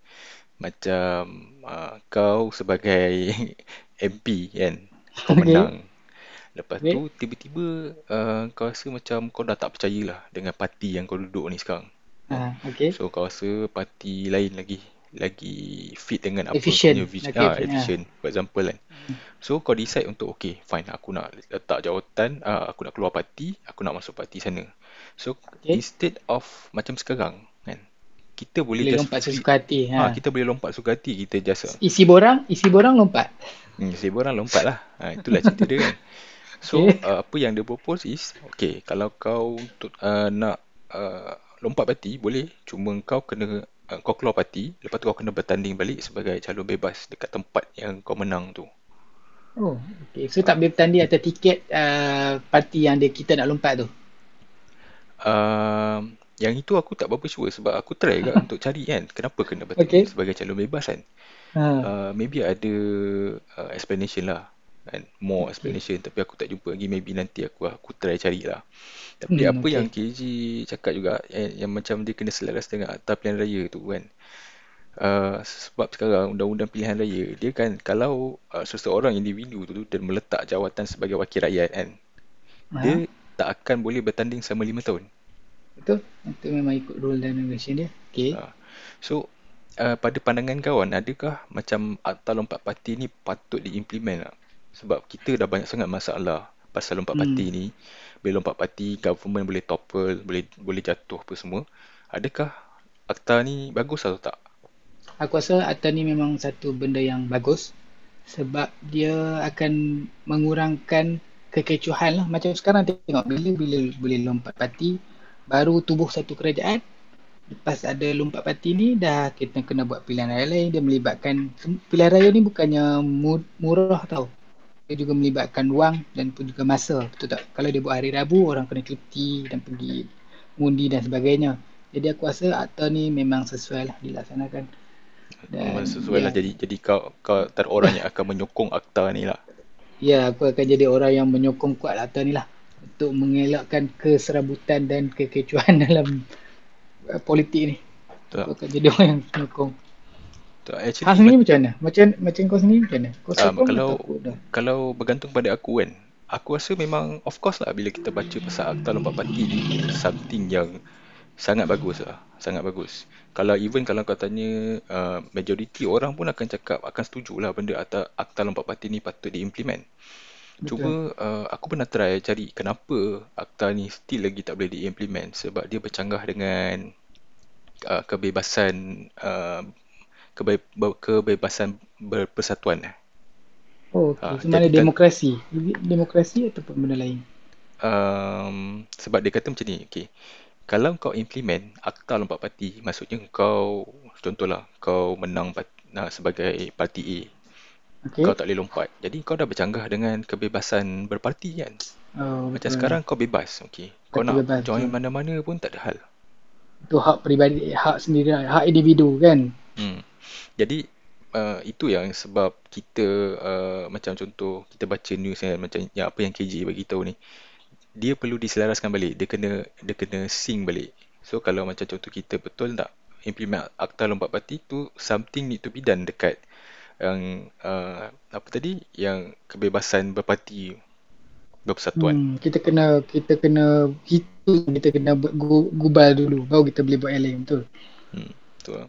Speaker 1: macam uh, kau sebagai MP kan kau
Speaker 2: okey
Speaker 1: menang lepas
Speaker 2: okey
Speaker 1: tu tiba-tiba uh, kau rasa macam kau dah tak percaya lah dengan parti yang kau duduk ni sekarang
Speaker 2: ha okey
Speaker 1: so kau rasa parti lain lagi lagi fit dengan apa
Speaker 2: efficient
Speaker 1: punya vision.
Speaker 2: okey
Speaker 1: ah
Speaker 2: ha
Speaker 1: efficient. for example kan.
Speaker 2: Hmm.
Speaker 1: so kau decide untuk okay fine aku nak letak jawatan uh, aku nak keluar parti aku nak masuk parti sana. So
Speaker 2: okey
Speaker 1: instead of macam sekarang kan kita boleh
Speaker 2: boleh
Speaker 1: just
Speaker 2: lompat
Speaker 1: free
Speaker 2: sesuka hati
Speaker 1: ah
Speaker 2: ha.
Speaker 1: kita boleh lompat suka hati kita just
Speaker 2: isi borang isi borang lompat?
Speaker 1: Hmm, seribu orang lompat lah. Ha, itulah cerita dia kan. So
Speaker 2: okey
Speaker 1: uh, apa yang dia propose is okay kalau kau untuk uh, nak uh, lompat parti boleh. Cuma kau kena uh, kau keluar parti lepas tu kau kena bertanding balik sebagai calon bebas dekat tempat yang kau menang tu.
Speaker 2: Oh okey. So tak boleh bertanding atas tiket uh, parti yang dia kita nak lompat tu?
Speaker 1: Uh, yang itu aku tak berapa sure sebab aku try juga untuk cari kan kenapa kena bertanding
Speaker 2: okey.
Speaker 1: sebagai calon bebas kan.
Speaker 2: Ha.
Speaker 1: Uh, maybe ada uh, explanation lah kan more explanation. Tapi aku tak jumpa lagi. Maybe nanti aku aku try cari lah tapi
Speaker 2: hmm
Speaker 1: apa
Speaker 2: okey
Speaker 1: yang KG cakap juga yang, yang macam dia kena selaras dengan akta pilihan raya tu kan. Uh, sebab sekarang undang-undang pilihan raya dia kan kalau uh, seseorang individu tu dan meletak jawatan sebagai wakil rakyat kan
Speaker 2: ha
Speaker 1: dia tak akan boleh bertanding selama 5 tahun.
Speaker 2: Betul. Itu memang ikut rule dan regulation dia. Okey
Speaker 1: uh, so uh, pada pandangan kawan adakah macam akta lompat parti ni patut diimplement tak Sebab kita dah banyak sangat masalah pasal lompat parti
Speaker 2: Hmm.
Speaker 1: ni. Bila lompat parti, government boleh topple, boleh boleh jatuh apa semua. Adakah akta ni bagus atau tak?
Speaker 2: Aku rasa Atta ni memang satu benda yang bagus sebab dia akan mengurangkan kekecohan lah. Macam sekarang tengok bila-bila boleh lompat parti baru tubuh satu kerajaan lepas ada lompat parti ni dah kita kena buat pilihan raya lain dia melibatkan pilihan raya ni bukannya mu- murah tau dia juga melibatkan wang dan pun juga masa betul tak? Kalau dia buat hari Rabu orang kena cuti dan pergi undi dan sebagainya. Jadi aku rasa akta ni memang sesuai lah dilaksanakan.
Speaker 1: Memang
Speaker 2: dan
Speaker 1: sesuai lah.
Speaker 2: ya.
Speaker 1: Jadi jadi kau kau antara orang yang akan menyokong akta ni lah.
Speaker 2: ya aku akan jadi orang yang menyokong kuat akta ni lah. Untuk mengelakkan keserabutan dan kekecohan dalam uh, politik ni.
Speaker 1: Betul.
Speaker 2: Aku akan jadi orang yang menyokong
Speaker 1: Betul. Actually,
Speaker 2: sendiri macam mana? Macam macam kau sendiri macam mana? Kau
Speaker 1: um, kalau kalau bergantung pada aku kan, aku rasa memang of course lah bila kita baca pasal akta lompat parti ni something yang sangat bagus lah, sangat bagus. Kalau even kalau kau tanya uh, majoriti orang pun akan cakap akan setuju lah benda akta, akta lompat parti ni patut diimplement.
Speaker 2: Betul.
Speaker 1: uh, aku pernah try cari kenapa akta ni still lagi tak boleh diimplement sebab dia bercanggah dengan uh, kebebasan uh, kebe, be- kebebasan berpersatuan.
Speaker 2: Oh, okey.
Speaker 1: Uh,
Speaker 2: So mana
Speaker 1: jadi
Speaker 2: demokrasi? Demokrasi ataupun benda lain?
Speaker 1: um, sebab dia kata macam ni, okay. Kalau kau implement akta lompat parti, maksudnya kau contohlah kau menang part, uh, sebagai parti A, kau
Speaker 2: Okey.
Speaker 1: tak boleh lompat. Jadi kau dah bercanggah dengan kebebasan berparti kan.
Speaker 2: Oh,
Speaker 1: Macam
Speaker 2: betul.
Speaker 1: sekarang kau bebas, okay. Kau
Speaker 2: Kata
Speaker 1: nak
Speaker 2: bebas
Speaker 1: join
Speaker 2: betul.
Speaker 1: mana-mana pun tak ada hal.
Speaker 2: Itu hak peribadi, hak sendiri, hak individu kan?
Speaker 1: Hmm. Jadi uh, itu yang sebab kita uh, macam contoh kita baca news kan macam yang apa yang KJ bagi tahu ni. Dia perlu diselaraskan balik. Dia kena dia kena sync balik. So kalau macam contoh kita betul tak implement akta lompat parti tu something need to be done dekat yang uh, apa tadi yang kebebasan berparti berpersatuan.
Speaker 2: Hmm, kita kena kita kena hitung, kita kena gubal dulu baru kita boleh buat yang lain betul.
Speaker 1: Hmm, betul.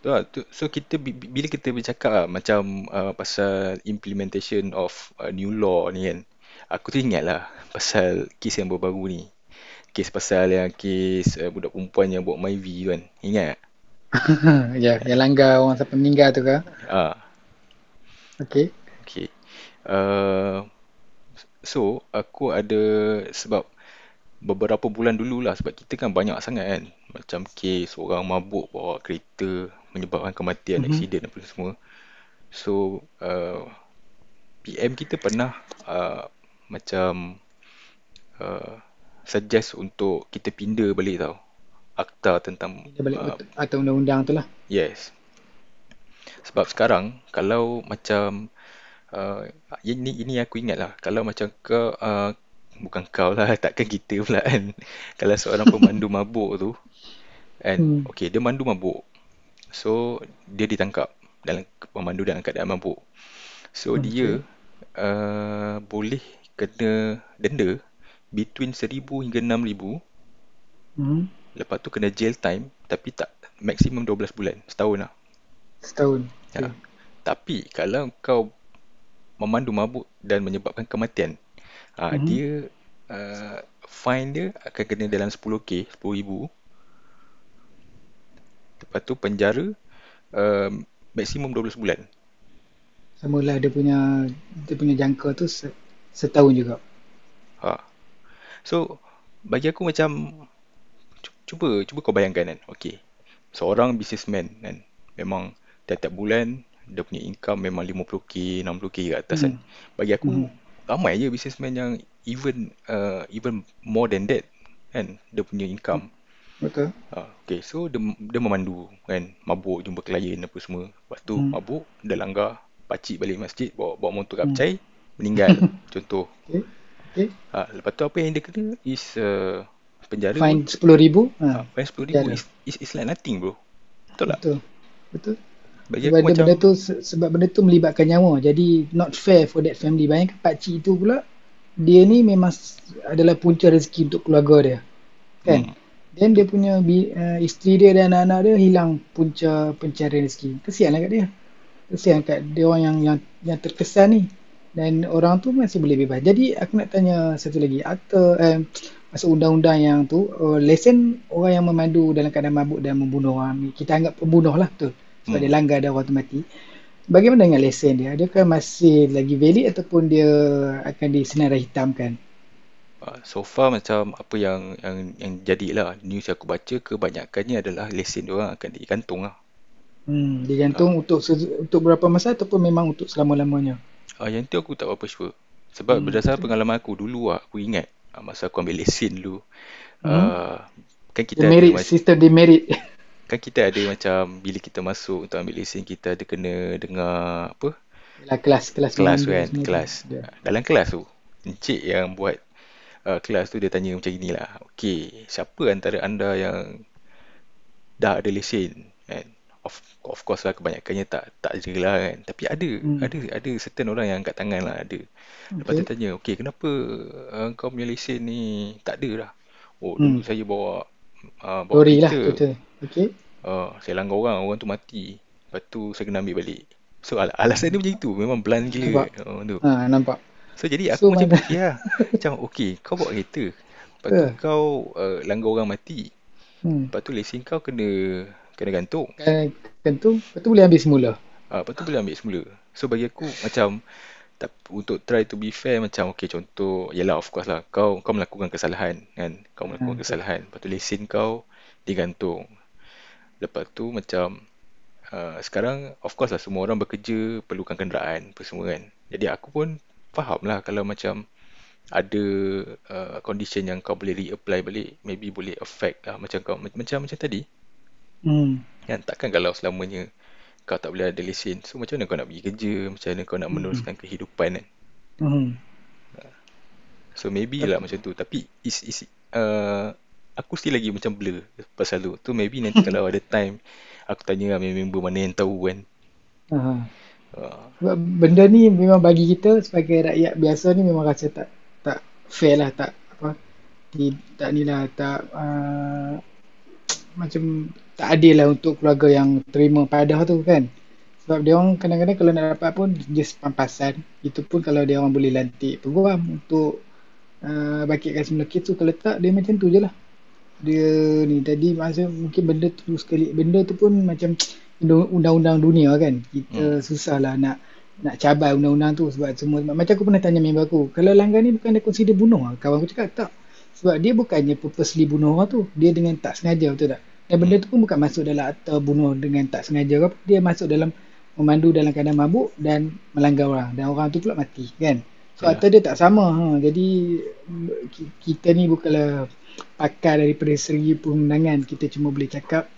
Speaker 1: Betul lah. Tu- So kita bi- bi- bila kita bercakap lah, macam uh, pasal implementation of uh, new law ni kan, aku teringat lah pasal kes yang baru-baru ni. Kes pasal yang kes uh, budak perempuan yang buat MyV kan. Ingat tak?
Speaker 2: ya, yang langgar orang sampai meninggal tu ke?
Speaker 1: Ah,
Speaker 2: Okey.
Speaker 1: okay. Uh, so aku ada sebab beberapa bulan dulu lah sebab kita kan banyak sangat kan macam kes orang mabuk bawa kereta menyebabkan kematian,
Speaker 2: Mhm.
Speaker 1: aksiden apa semua. So uh, PM kita pernah uh, macam uh, suggest untuk kita pindah balik tau akta tentang
Speaker 2: Kita balik
Speaker 1: uh,
Speaker 2: atau undang-undang tu lah.
Speaker 1: yes sebab sekarang kalau macam uh, ini ini aku ingat lah kalau macam kau uh, bukan kau lah takkan kita pula kan kalau seorang pemandu mabuk tu kan
Speaker 2: Hmm.
Speaker 1: okey dia mandu mabuk so dia ditangkap dalam pemandu dalam keadaan mabuk so dia
Speaker 2: Okey.
Speaker 1: uh, boleh kena denda between 1000 hingga 6000
Speaker 2: Hmm.
Speaker 1: lepas tu kena jail time tapi tak maksimum 12 bulan setahun lah
Speaker 2: Setahun.
Speaker 1: ha.
Speaker 2: Okey.
Speaker 1: tapi kalau kau memandu mabuk dan menyebabkan kematian ha,
Speaker 2: Mhm.
Speaker 1: dia uh, fine dia akan kena dalam 10k 10,000 lepas tu penjara uh, maksimum 12 bulan
Speaker 2: Sama lah dia punya dia punya jangka tu se- setahun juga.
Speaker 1: ha. so bagi aku macam cu- cuba cuba kau bayangkan kan okey seorang businessman kan memang tiap-tiap bulan dia punya income memang 50k 60k ke atas kan
Speaker 2: Hmm.
Speaker 1: bagi aku
Speaker 2: Hmm.
Speaker 1: Ramai je businessman yang even uh, even more than that kan dia punya income
Speaker 2: Betul.
Speaker 1: ha, okay so dia, dia memandu kan mabuk jumpa klien apa semua lepas tu
Speaker 2: Hmm.
Speaker 1: mabuk dah langgar pakcik balik masjid bawa bawa motor
Speaker 2: Hmm.
Speaker 1: kapcai meninggal contoh
Speaker 2: Okey. Okey.
Speaker 1: ha, lepas tu apa yang dia kena is uh, penjara
Speaker 2: Fine
Speaker 1: pun
Speaker 2: 10,000.
Speaker 1: ha,
Speaker 2: Ha.
Speaker 1: fine 10 ribu
Speaker 2: Penjara.
Speaker 1: is, is, is like nothing bro betul tak
Speaker 2: Betul. Betul.
Speaker 1: Bagi
Speaker 2: Sebab
Speaker 1: macam
Speaker 2: benda tu se- sebab benda tu melibatkan nyawa. Jadi not fair for that family. Bayangkan pak cik itu pula dia ni memang adalah punca rezeki untuk keluarga dia. Kan?
Speaker 1: hmm,
Speaker 2: Then dia punya uh, isteri dia dan anak-anak dia hilang punca pencarian rezeki. Kesianlah kat dia. Kesian kat dia orang yang yang yang terkesan ni. dan orang tu masih boleh bebas. Jadi aku nak tanya satu lagi, akta eh, masuk undang-undang yang tu, uh, lesen orang yang memandu dalam keadaan mabuk dan membunuh orang, kita anggap pembunuh lah tu, sebab
Speaker 1: Hmm.
Speaker 2: dia langgar dan orang tu mati. Bagaimana dengan lesen dia? Adakah masih lagi valid ataupun dia akan disenarai hitamkan?
Speaker 1: Uh, so far macam apa yang yang yang jadilah news yang aku baca kebanyakannya adalah lesen dia orang akan digantung lah.
Speaker 2: Hmm,
Speaker 1: Uh,
Speaker 2: digantung untuk se- untuk berapa masa ataupun memang untuk selama-lamanya?
Speaker 1: uh, yang tu aku tak berapa sure. Sebab
Speaker 2: Hmm,
Speaker 1: berdasarkan
Speaker 2: betul.
Speaker 1: pengalaman aku dulu lah, aku ingat uh, masa aku ambil lesen dulu,
Speaker 2: Hmm.
Speaker 1: uh, kan kita ada
Speaker 2: Demerit,
Speaker 1: macam
Speaker 2: sistem demerit.
Speaker 1: kan kita ada macam bila kita masuk untuk ambil lesen kita ada kena dengar apa
Speaker 2: Yalah, kelas, kelas
Speaker 1: kelas kan
Speaker 2: tu.
Speaker 1: kelas
Speaker 2: Ya.
Speaker 1: dalam kelas tu encik yang buat uh, kelas tu dia tanya macam inilah okey siapa antara anda yang dah ada lesen kan of of course lah kebanyakannya tak tak ada lah kan tapi ada
Speaker 2: Hmm.
Speaker 1: ada ada certain orang yang angkat tangan lah ada lepas tu
Speaker 2: Okay.
Speaker 1: tanya okey kenapa uh, kau punya lesen ni tak ada dah oh dulu
Speaker 2: Hmm.
Speaker 1: saya bawa uh, bawa
Speaker 2: Lori lah
Speaker 1: kereta
Speaker 2: kereta. Okay.
Speaker 1: uh, saya langgar orang orang tu mati. Lepas tu saya kena ambil balik. So al- alasan dia macam itu. Memang blunt gila.
Speaker 2: Nampak?
Speaker 1: uh, tu.
Speaker 2: Ha, nampak.
Speaker 1: So jadi
Speaker 2: So
Speaker 1: aku macam
Speaker 2: mana?
Speaker 1: fikir lah Macam okay kau bawa kereta. Lepas tu
Speaker 2: Eh,
Speaker 1: kau uh, langgar orang mati.
Speaker 2: Hmm.
Speaker 1: Lepas tu lesen kau kena kena gantung.
Speaker 2: Kan, tentu, lepas tu boleh ambil semula.
Speaker 1: uh, Lepas tu boleh ambil semula. So bagi aku macam tak, Untuk try to be fair Macam okay contoh Yelah of course lah. Kau kau melakukan kesalahan kan? Kau
Speaker 2: Ha,
Speaker 1: melakukan
Speaker 2: betul.
Speaker 1: kesalahan. Lepas tu lesen kau digantung Lepas tu macam uh, Sekarang of course lah Semua orang bekerja Perlukan kenderaan Apa semua kan Jadi aku pun faham lah Kalau macam ada uh, condition yang kau boleh reapply balik maybe boleh affect lah macam kau macam macam tadi
Speaker 2: Hmm.
Speaker 1: kan takkan kalau selamanya kau tak boleh ada lesen so macam mana kau nak pergi kerja macam mana kau nak
Speaker 2: Hmm.
Speaker 1: meneruskan kehidupan kan
Speaker 2: Hmm.
Speaker 1: so maybe lah macam tu tapi is is uh, aku still lagi macam blur pasal tu tu maybe nanti kalau ada time aku tanya lah member mana yang tahu kan
Speaker 2: Ha.
Speaker 1: uh,
Speaker 2: benda ni memang bagi kita sebagai rakyat biasa ni memang rasa tak tak fair lah, tak apa, di, tak ni lah, tak uh, macam tak adil lah untuk keluarga yang terima padah tu kan. Sebab dia orang kadang-kadang kalau nak dapat pun just pampasan. Itu pun kalau dia orang boleh lantik peguam untuk uh, bakitkan semula kes tu. Kalau tak dia macam tu je lah. Dia ni tadi masa mungkin benda tu sekali benda tu pun macam undang-undang dunia kan. Kita
Speaker 1: hmm.
Speaker 2: susah lah nak nak cabar undang-undang tu sebab semua macam aku pernah tanya member aku kalau langgar ni bukan dia consider bunuh lah. kawan aku cakap tak sebab dia bukannya purposely bunuh orang tu dia dengan tak sengaja betul tak dan benda tu pun bukan masuk dalam akta bunuh dengan tak sengaja apa dia masuk dalam memandu dalam keadaan mabuk dan melanggar orang dan orang tu pula mati kan so
Speaker 1: Yalah.
Speaker 2: akta dia tak sama ha. jadi ki- kita ni bukanlah pakar daripada segi perundangan kita cuma boleh cakap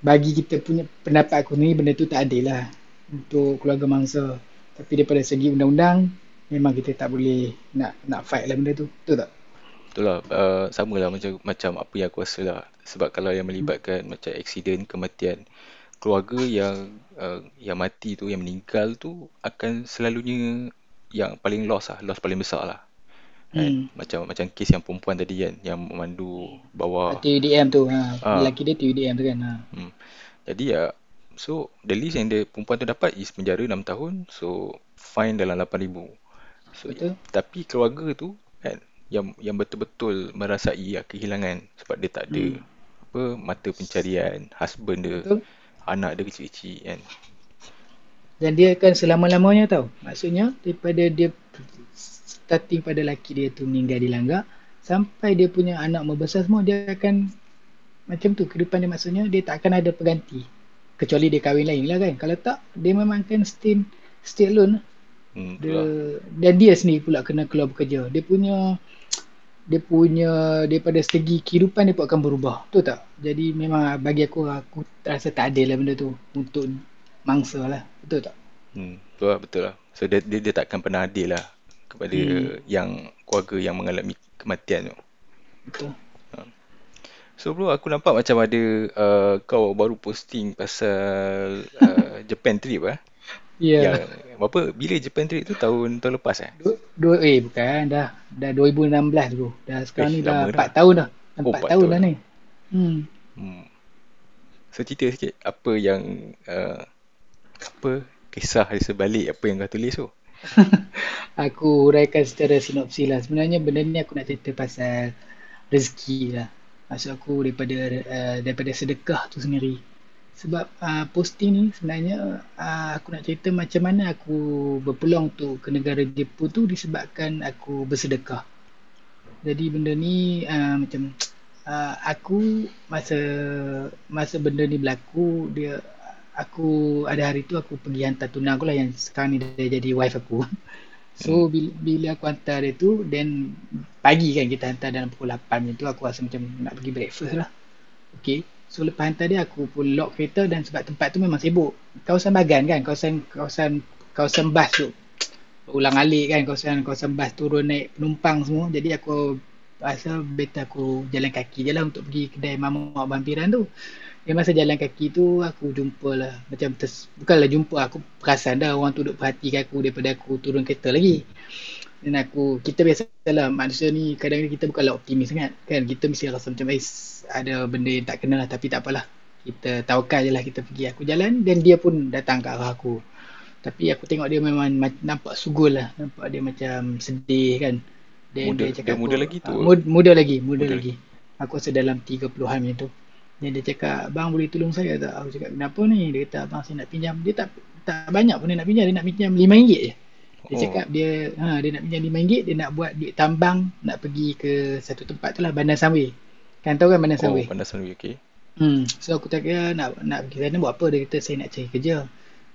Speaker 2: bagi kita punya pendapat aku ni benda tu tak adil lah untuk keluarga mangsa. Tapi daripada segi undang-undang memang kita tak boleh nak nak fight lah benda tu. Betul tak?
Speaker 1: Betul lah, uh, sama lah macam, macam apa yang aku rasa lah. Sebab kalau yang melibatkan macam aksiden, kematian, keluarga yang uh, yang mati tu, yang meninggal tu akan selalunya yang paling loss lah, loss paling besar lah. Kan?
Speaker 2: hmm.
Speaker 1: Macam macam kes yang perempuan tadi kan, yang memandu bawa.
Speaker 2: TUDM tu ha.
Speaker 1: Ah,
Speaker 2: lelaki dia TUDM tu kan ha.
Speaker 1: hmm. Jadi ya, so the least yang dia perempuan tu dapat is penjara 6 tahun, so fine dalam 8,000. So,
Speaker 2: betul
Speaker 1: tapi keluarga tu kan yang yang betul-betul merasai ya, kehilangan sebab dia tak ada
Speaker 2: hmm.
Speaker 1: apa mata pencarian, husband dia,
Speaker 2: betul
Speaker 1: anak dia kecil-kecil kan.
Speaker 2: dan dia akan selama-lamanya tau maksudnya daripada dia starting pada lelaki dia tu meninggal di langgar sampai dia punya anak membesar semua dia akan macam tu kehidupan dia maksudnya dia tak akan ada pengganti. Kecuali dia kahwin lain lah kan. Kalau tak dia memang akan stay stay alone. Lah.
Speaker 1: Hmm,
Speaker 2: dia
Speaker 1: itulah.
Speaker 2: dan dia sendiri pula kena keluar bekerja. Dia punya dia punya daripada segi kehidupan dia pun akan berubah. Betul tak? Jadi memang bagi aku aku rasa tak adil lah benda tu untuk mangsa lah. Betul tak?
Speaker 1: Hmm, betul lah, betul lah. So dia, dia, dia takkan pernah adil lah kepada
Speaker 2: hmm,
Speaker 1: yang keluarga yang mengalami kematian tu.
Speaker 2: betul
Speaker 1: Ha. So bro, aku nampak macam ada uh, kau baru posting pasal uh, Japan trip eh.
Speaker 2: ya
Speaker 1: Yang apa bila Japan trip tu tahun tahun lepas eh?
Speaker 2: dua, dua eh bukan dah dah 2016 tu dah sekarang
Speaker 1: Eh,
Speaker 2: ni dah
Speaker 1: lama dah.
Speaker 2: 4 tahun dah dah
Speaker 1: Oh,
Speaker 2: 4
Speaker 1: 4
Speaker 2: tahun
Speaker 1: tahun
Speaker 2: dah
Speaker 1: dah.
Speaker 2: ni hmm
Speaker 1: Hmm. So cerita sikit apa yang uh, apa kisah di sebalik apa yang kau tulis tu?
Speaker 2: aku huraikan secara sinopsis lah. Sebenarnya benda ni aku nak cerita pasal rezeki lah. Maksud aku daripada uh, daripada sedekah tu sendiri. Sebab uh, posting ni sebenarnya uh, aku nak cerita macam mana aku berpeluang tu ke negara Jepun tu disebabkan aku bersedekah. Jadi benda ni uh, macam uh, aku masa masa benda ni berlaku dia aku ada hari tu aku pergi hantar tunang aku lah yang sekarang ni dia jadi wife aku. So hmm. bila, bila aku hantar dia tu then pagi kan kita hantar dalam pukul 8 macam tu aku rasa macam nak pergi breakfast lah. Okay. So lepas hantar dia aku pun lock kereta dan sebab tempat tu memang sibuk. Kawasan Bagan kan, kawasan kawasan kawasan bas tu. Ulang alik kan kawasan kawasan bas turun naik penumpang semua. Jadi aku rasa better aku jalan kaki je lah untuk pergi kedai mamak vampiran tu. Dia masa jalan kaki tu aku jumpa lah macam ters, bukanlah jumpa aku perasan dah orang tu duduk perhatikan aku daripada aku turun kereta lagi. Dan aku kita biasalah manusia ni kadang-kadang kita bukanlah optimis sangat kan kita mesti rasa macam eh ada benda yang tak kenal lah tapi tak apalah. Kita tawakal je lah kita pergi aku jalan dan dia pun datang ke arah aku. Tapi aku tengok dia memang nampak sugul lah. Nampak dia macam sedih kan.
Speaker 1: Dan muda, dia cakap dia muda aku, lagi tu.
Speaker 2: Uh, muda, muda lagi, muda, muda lagi. Aku rasa dalam 30-an macam tu. Dan dia cakap, bang boleh tolong saya tak? Aku cakap, kenapa ni? Dia kata, abang saya nak pinjam. Dia tak tak banyak pun dia nak pinjam. Dia nak pinjam RM5 je. Dia oh. cakap dia ha, dia nak pinjam RM5. Dia nak buat duit tambang. Nak pergi ke satu tempat tu lah. Bandar Sunway. Kan tahu kan Bandar Sunway?
Speaker 1: Oh, Bandar Sunway, okay.
Speaker 2: Hmm. So aku cakap, ya, nak, nak pergi sana buat apa? Dia kata, saya nak cari kerja.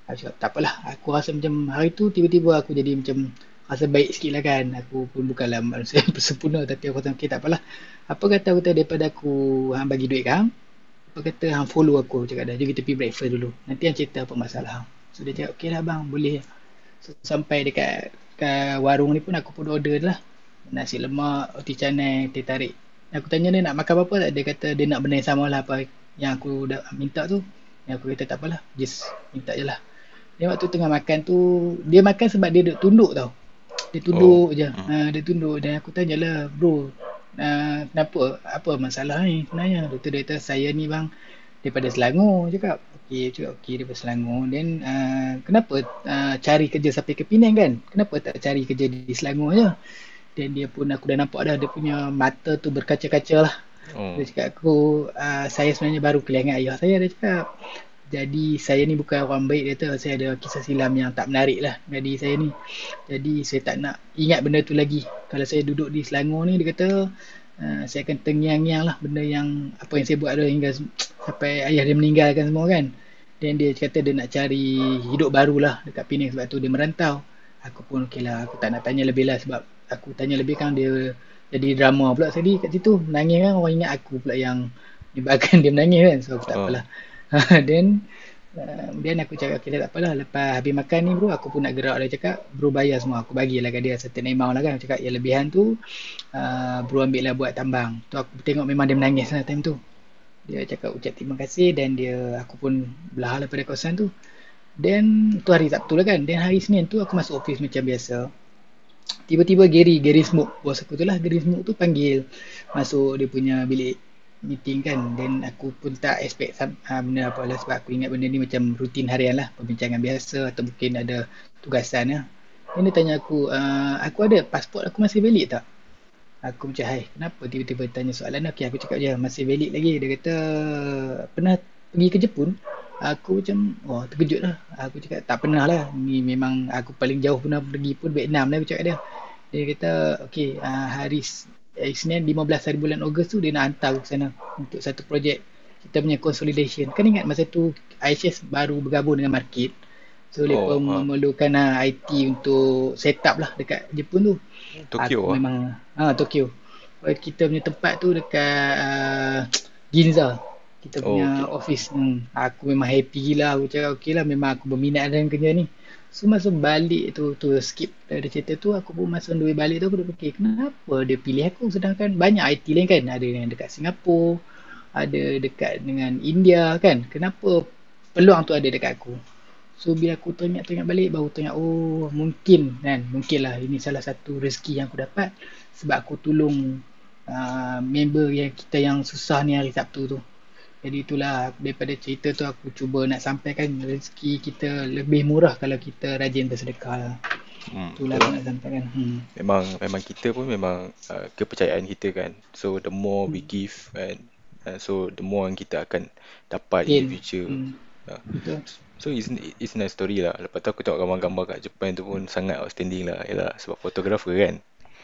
Speaker 2: Aku cakap, tak apalah. Aku rasa macam hari tu tiba-tiba aku jadi macam rasa baik sikit lah kan. Aku pun bukanlah manusia yang sempurna. Tapi aku kata, okay, tak apalah. Apa kata aku kata daripada aku bagi duit kan? Apa kata hang follow aku cakap dah jom kita pergi breakfast dulu. Nanti hang cerita apa masalah. Hang so dia cakap okey lah bang boleh. So, sampai dekat dekat warung ni pun aku pun order lah. Nasi lemak roti canai teh tarik. Aku tanya dia nak makan apa? Tak dia kata dia nak benda yang sama lah apa yang aku dah minta tu. Yang aku kata tak apalah just minta je lah. Dia waktu tengah makan tu dia makan sebab dia duduk tunduk tau. Dia tunduk oh. je. ha, dia tunduk. Dan aku tanya lah bro uh, kenapa apa masalah ni sebenarnya? Doktor dia kata saya ni bang daripada Selangor cakap. Okey cakap okey daripada Selangor. Then uh, kenapa uh, cari kerja sampai ke Penang kan? Kenapa tak cari kerja di Selangor je? Dan dia pun aku dah nampak dah dia punya mata tu berkaca-kaca lah. Oh. dia cakap aku uh, saya sebenarnya baru kehilangan ayah saya dia cakap jadi saya ni bukan orang baik dia kata saya ada kisah silam yang tak menarik lah jadi saya ni. Jadi saya tak nak ingat benda tu lagi. Kalau saya duduk di Selangor ni dia kata uh, saya akan tengiang-ngiang lah benda yang apa yang saya buat ada hingga sampai ayah dia meninggalkan semua kan. Dan dia kata dia nak cari hidup baru lah dekat Penang sebab tu dia merantau. Aku pun okey lah aku tak nak tanya lebih lah sebab aku tanya lebih kan dia jadi drama pula tadi kat situ. Nangis kan orang ingat aku pula yang menyebabkan dia menangis kan. So aku tak oh. apalah then Kemudian uh, aku cakap okay, tak apalah Lepas habis makan ni bro Aku pun nak gerak Dia cakap Bro bayar semua Aku bagilah kat dia Certain amount lah kan. Aku cakap yang lebihan tu uh, Bro ambil lah buat tambang. Tu aku tengok memang dia menangis lah time tu. Dia cakap ucap terima kasih Dan dia Aku pun belah lah pada kawasan tu. Then Tu hari Sabtu lah kan Then hari Senin tu Aku masuk office macam biasa. Tiba-tiba Gary Gary Smoke Bos aku tu lah Gary Smoke tu panggil Masuk dia punya bilik meeting kan then aku pun tak expect uh, benda apa lah. Sebab aku ingat benda ni macam rutin harian lah perbincangan biasa atau mungkin ada tugasan ya. Then dia tanya aku, uh, aku ada pasport aku masih valid tak? Aku macam, hai kenapa? Tiba-tiba tanya soalan Okay aku cakap je masih valid lagi. Dia kata pernah pergi ke Jepun? Aku macam, oh terkejut lah. Aku cakap tak pernah lah. Ni memang aku paling jauh pernah pergi pun Vietnam lah aku cakap dia. Dia kata okay uh, hari eh, Isnin 15 hari bulan Ogos tu dia nak hantar ke sana untuk satu projek kita punya consolidation. Kan ingat masa tu IHS baru bergabung dengan market. So oh, memerlukan uh, ah, IT untuk set up lah dekat Jepun tu.
Speaker 1: Tokyo
Speaker 2: ah. memang ha, Tokyo. Kita punya tempat tu dekat uh, Ginza. Kita punya oh, okay. office. Hmm. Aku memang happy gila. Aku cakap okey lah memang aku berminat dengan kerja ni. So masa balik tu tu skip dari cerita tu aku pun masa duit balik tu aku dah fikir kenapa dia pilih aku? Sedangkan banyak IT lain kan. Ada yang dekat Singapura ada dekat dengan India kan. Kenapa peluang tu ada dekat aku? So bila aku teringat-teringat balik baru teringat oh mungkin kan? Mungkin lah ini salah satu rezeki yang aku dapat sebab aku tolong uh, member yang kita yang susah ni hari Sabtu tu jadi itulah daripada cerita tu aku cuba nak sampaikan rezeki kita lebih murah kalau kita rajin bersedekah lah.
Speaker 1: Hmm,
Speaker 2: Itulah aku nak sampaikan. Hmm.
Speaker 1: Memang memang kita pun memang uh, kepercayaan kita kan. So the more we
Speaker 2: Hmm.
Speaker 1: give and uh, so the more yang kita akan dapat in the
Speaker 2: Gain.
Speaker 1: future.
Speaker 2: Hmm.
Speaker 1: Uh,
Speaker 2: Betul.
Speaker 1: so it's it's nice story lah. Lepas tu aku tengok gambar-gambar kat Japan tu pun sangat outstanding lah. Yalah sebab fotografer kan.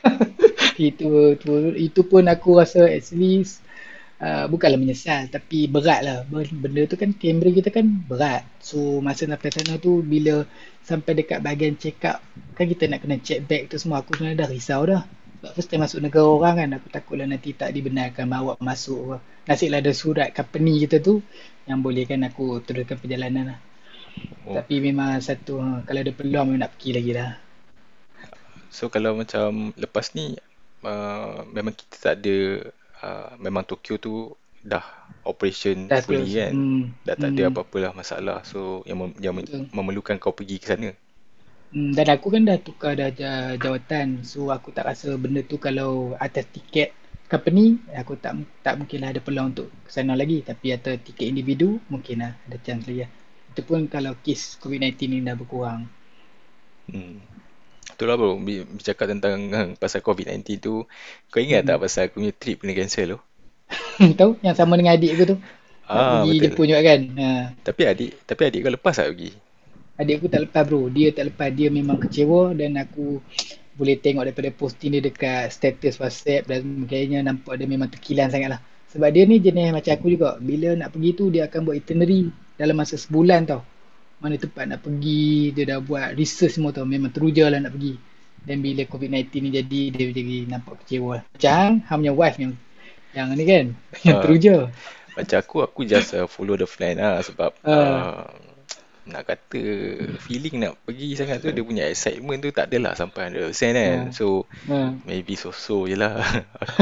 Speaker 2: itu, itu itu pun aku rasa actually uh, bukanlah menyesal tapi berat lah. Benda tu kan kamera kita kan berat. So masa sampai sana tu bila sampai dekat bahagian check up kan kita nak kena check bag tu semua aku sebenarnya dah risau dah. Sebab first time masuk negara orang kan aku takutlah nanti tak dibenarkan bawa masuk. Nasiblah ada surat company kita tu yang bolehkan aku teruskan perjalanan lah.
Speaker 1: Oh.
Speaker 2: tapi memang satu ha, kalau ada peluang memang nak pergi lagi lah.
Speaker 1: So kalau macam lepas ni uh, memang kita tak ada uh, memang Tokyo tu dah operation
Speaker 2: dah
Speaker 1: fully
Speaker 2: terus
Speaker 1: kan.
Speaker 2: hmm,
Speaker 1: Dah tak ada
Speaker 2: hmm,
Speaker 1: apa-apa lah masalah. So yang mem- yang
Speaker 2: betul
Speaker 1: memerlukan kau pergi ke sana.
Speaker 2: Hmm, dan aku kan dah tukar dah ja- jawatan so aku tak rasa benda tu kalau atas tiket company aku tak tak mungkin lah ada peluang untuk ke sana lagi tapi atas tiket individu mungkin lah ada chance lagi lah. itu pun kalau kes COVID-19 ni dah berkurang
Speaker 1: Hmm. Betul lah bro, bercakap tentang uh, pasal COVID-19 tu, kau ingat tak
Speaker 2: hmm.
Speaker 1: pasal aku punya trip kena cancel tu?
Speaker 2: tahu? Yang sama dengan adik aku tu.
Speaker 1: Ah,
Speaker 2: pergi
Speaker 1: betul.
Speaker 2: Jepun juga kan? Ha.
Speaker 1: Tapi adik, tapi adik kau lepas tak pergi?
Speaker 2: adik aku tak lepas bro. Dia tak lepas. Dia memang kecewa dan aku boleh tengok daripada posting dia dekat status whatsapp dan sebagainya. Nampak dia memang terkilan sangat lah. Sebab dia ni jenis macam aku juga. Bila nak pergi tu dia akan buat itinerary dalam masa sebulan tau mana tempat nak pergi dia dah buat research semua tau memang teruja lah nak pergi dan bila COVID-19 ni jadi dia jadi nampak kecewa macam hang punya wife yang yang ni kan yang
Speaker 1: Ah,
Speaker 2: teruja
Speaker 1: macam aku, aku just uh, follow the plan lah sebab
Speaker 2: uh,
Speaker 1: uh, nak kata feeling nak pergi sangat tu dia punya excitement tu tak adalah sampai 100% kan.
Speaker 2: uh,
Speaker 1: So
Speaker 2: uh.
Speaker 1: maybe so-so je lah.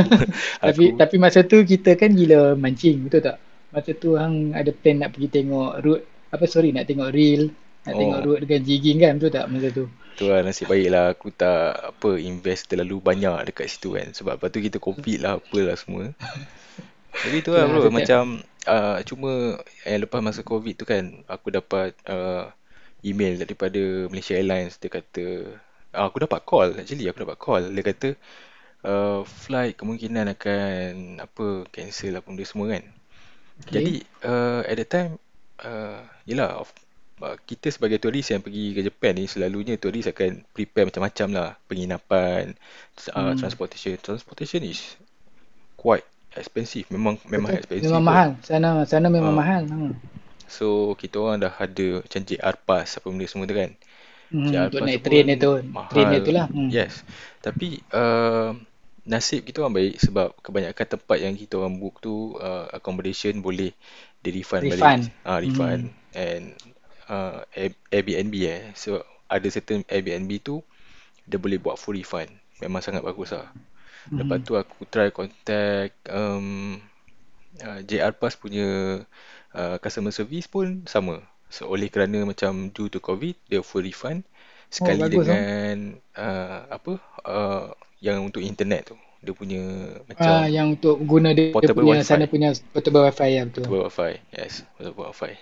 Speaker 2: Tapi
Speaker 1: aku,
Speaker 2: tapi masa tu kita kan gila mancing, betul tak? Masa tu hang ada plan nak pergi tengok road apa sorry nak tengok reel, nak tengok
Speaker 1: oh
Speaker 2: road dengan jigging kan, betul tak masa tu?
Speaker 1: tu lah nasib baik lah aku tak apa invest terlalu banyak dekat situ kan. Sebab lepas tu kita covid lah apalah semua. Jadi tu lah bro macam uh, cuma yang lepas masa covid tu kan aku dapat uh, email daripada Malaysia Airlines dia kata uh, aku dapat call actually aku dapat call dia kata uh, flight kemungkinan akan apa cancel apa benda semua kan. Jadi
Speaker 2: okay.
Speaker 1: uh, at that time uh, yelah of, uh, kita sebagai turis yang pergi ke Japan ni selalunya turis akan prepare macam-macam lah penginapan uh,
Speaker 2: Hmm.
Speaker 1: transportation transportation is quite expensive memang memang expensive
Speaker 2: Memang
Speaker 1: pun
Speaker 2: mahal. Sana sana memang
Speaker 1: uh,
Speaker 2: mahal. Hmm.
Speaker 1: so kita orang dah ada macam JR Pass apa benda semua tu kan
Speaker 2: Hmm,
Speaker 1: JR
Speaker 2: untuk
Speaker 1: Pass
Speaker 2: naik train
Speaker 1: pun
Speaker 2: itu, train itu lah. Hmm.
Speaker 1: yes tapi uh, nasib kita orang baik sebab kebanyakan tempat yang kita orang book tu uh, accommodation boleh di refund balik
Speaker 2: Refund.
Speaker 1: ah refund
Speaker 2: Hmm.
Speaker 1: and uh, Air- Airbnb eh so ada certain Airbnb tu dia boleh buat full refund memang sangat bagus lah lepas
Speaker 2: Hmm.
Speaker 1: tu aku try contact um, uh, JR Pass punya uh, customer service pun sama so oleh kerana macam due to covid dia full refund
Speaker 2: Oh,
Speaker 1: sekali
Speaker 2: bagus oh.
Speaker 1: dengan uh, apa uh, yang untuk internet tu dia punya
Speaker 2: Ah,
Speaker 1: macam
Speaker 2: yang untuk guna dia, dia punya sana
Speaker 1: wifi
Speaker 2: punya portable wifi ya betul.
Speaker 1: portable wifi yes portable wifi.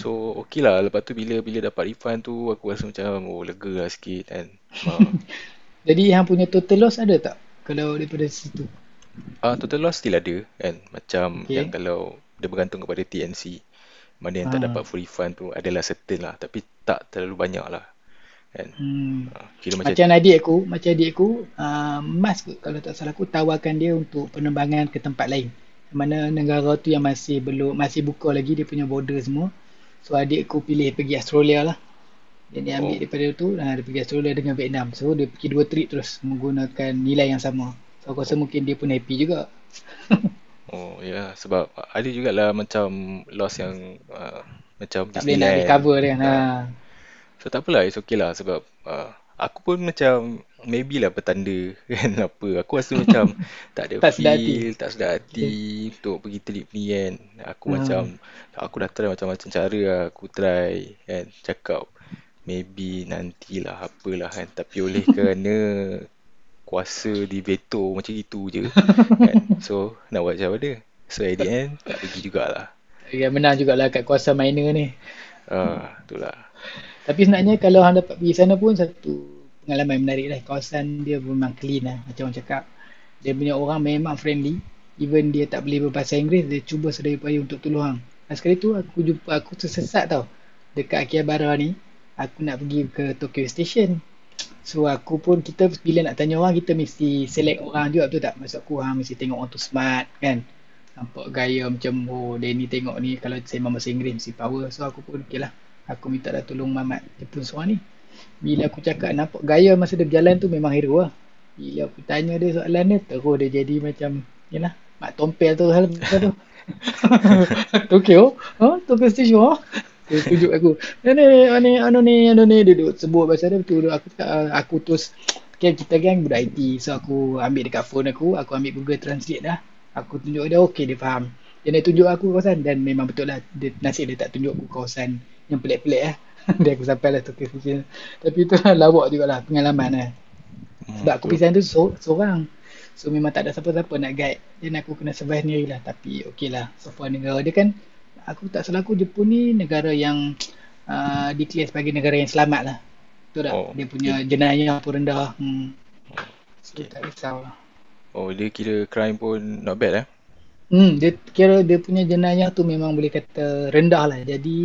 Speaker 1: So okay lah. Lepas tu bila bila dapat refund tu aku rasa macam oh lega lah sikit kan. Uh,
Speaker 2: Jadi yang punya total loss ada tak? Kalau daripada situ?
Speaker 1: uh, total loss still ada kan. Macam yang
Speaker 2: Okay.
Speaker 1: kalau dia bergantung kepada TNC mana yang tak dapat
Speaker 2: Ah.
Speaker 1: full refund tu adalah certain lah. Tapi tak terlalu banyak lah kan
Speaker 2: Hmm.
Speaker 1: uh, kira macam
Speaker 2: Macam adik aku, macam adik aku, uh, Mas kalau tak salah aku tawarkan dia untuk penerbangan ke tempat lain. Mana negara tu yang masih belum masih buka lagi dia punya border semua. So adik aku pilih pergi Australia lah. Dan dia ambil
Speaker 1: oh
Speaker 2: daripada tu, uh, dia pergi Australia dengan Vietnam. So dia pergi dua trip terus menggunakan nilai yang sama. So aku rasa
Speaker 1: oh
Speaker 2: mungkin dia pun happy juga.
Speaker 1: Oh ya sebab ada jugalah macam loss yang uh, macam
Speaker 2: tak boleh nak recover dia.
Speaker 1: Ha. So tak apalah it's okay lah sebab uh, aku pun macam maybe lah petanda kan apa. Aku rasa macam tak ada
Speaker 2: Tak
Speaker 1: feel, tak sedar hati
Speaker 2: Okay.
Speaker 1: untuk pergi trip ni kan. Aku
Speaker 2: Ha.
Speaker 1: macam aku dah try macam-macam cara lah aku try kan cakap maybe nantilah apalah kan tapi oleh kerana kuasa di veto macam itu je kan. So nak buat macam mana? So at the end tak pergi jugalah.
Speaker 2: Yang menang jugalah kat kuasa minor ni.
Speaker 1: Ah, itulah.
Speaker 2: Tapi sebenarnya kalau hang dapat pergi sana pun satu pengalaman yang menarik lah. Kawasan dia memang clean lah. Macam orang cakap. Dia punya orang memang friendly. Even dia tak boleh berbahasa Inggeris, dia cuba sedaya upaya untuk tolong hang. Dan sekali tu aku jumpa, aku tersesat tau. Dekat Akihabara ni, aku nak pergi ke Tokyo Station. So aku pun, kita bila nak tanya orang, kita mesti select orang juga betul tak? Maksud aku, hang mesti tengok orang tu smart kan. Nampak gaya macam, oh dia ni tengok ni, kalau saya memang bahasa Inggeris mesti power. So aku pun, okay lah. Aku minta dah tolong Mamat Jepun seorang ni. Bila aku cakap nampak gaya masa dia berjalan tu memang hero lah. Bila aku tanya dia soalan dia, terus dia jadi macam, yalah, mak tompel tu hal tu. Tokyo, ha? Tokyo Station, ha? Dia tunjuk aku. Ni ni anu ni anu ni dia duduk sebut bahasa dia betul. Aku ah, aku terus kan kita kan budak IT. So aku ambil dekat phone aku, aku ambil Google Translate dah. Aku tunjuk dia okey dia faham. Dia nak tunjuk aku kawasan dan memang betul lah dia, nasib dia tak tunjuk aku kawasan yang pelik-pelik lah. dia aku sampai lah Tokyo Station. Tapi tu lah lawak jugalah pengalaman lah. Sebab aku pergi sana tu so, seorang. So memang tak ada siapa-siapa nak guide. Dan aku kena survive sendiri lah. Tapi okey lah. So far negara dia kan aku tak salah aku Jepun ni negara yang uh, declare sebagai negara yang selamat lah. Betul tak?
Speaker 1: Oh,
Speaker 2: dia punya jenayah pun rendah. Hmm. So
Speaker 1: Okay.
Speaker 2: tak risau lah.
Speaker 1: Oh, dia kira crime pun not bad eh.
Speaker 2: Hmm, dia kira dia punya jenayah tu memang boleh kata rendah lah. Jadi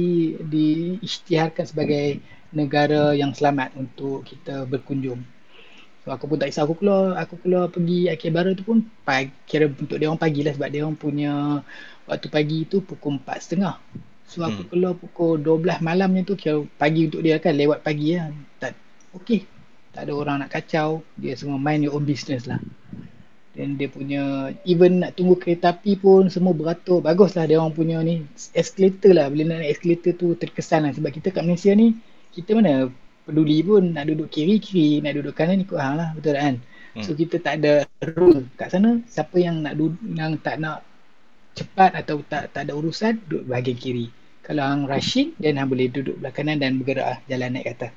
Speaker 2: diisytiharkan sebagai negara yang selamat untuk kita berkunjung. So aku pun tak risau aku keluar aku keluar pergi Akihabara tu pun pagi, kira untuk dia orang pagi lah sebab dia orang punya waktu pagi tu pukul 4.30. So aku
Speaker 1: Hmm.
Speaker 2: keluar pukul 12 malamnya tu kira pagi untuk dia kan lewat pagi lah. Tak okey. Tak ada orang nak kacau. Dia semua mind your own business lah. Dan dia punya even nak tunggu kereta api pun semua beratur. Baguslah dia orang punya ni escalator lah. Bila nak naik escalator tu terkesan lah sebab kita kat Malaysia ni kita mana peduli pun nak duduk kiri kiri, nak duduk kanan ikut hang lah, betul tak kan? So
Speaker 1: Hmm.
Speaker 2: kita tak ada rule kat sana. Siapa yang nak duduk yang tak nak cepat atau tak tak ada urusan duduk bahagian kiri. Kalau hang rushing then hang boleh duduk belah kanan dan bergerak lah, jalan naik ke atas.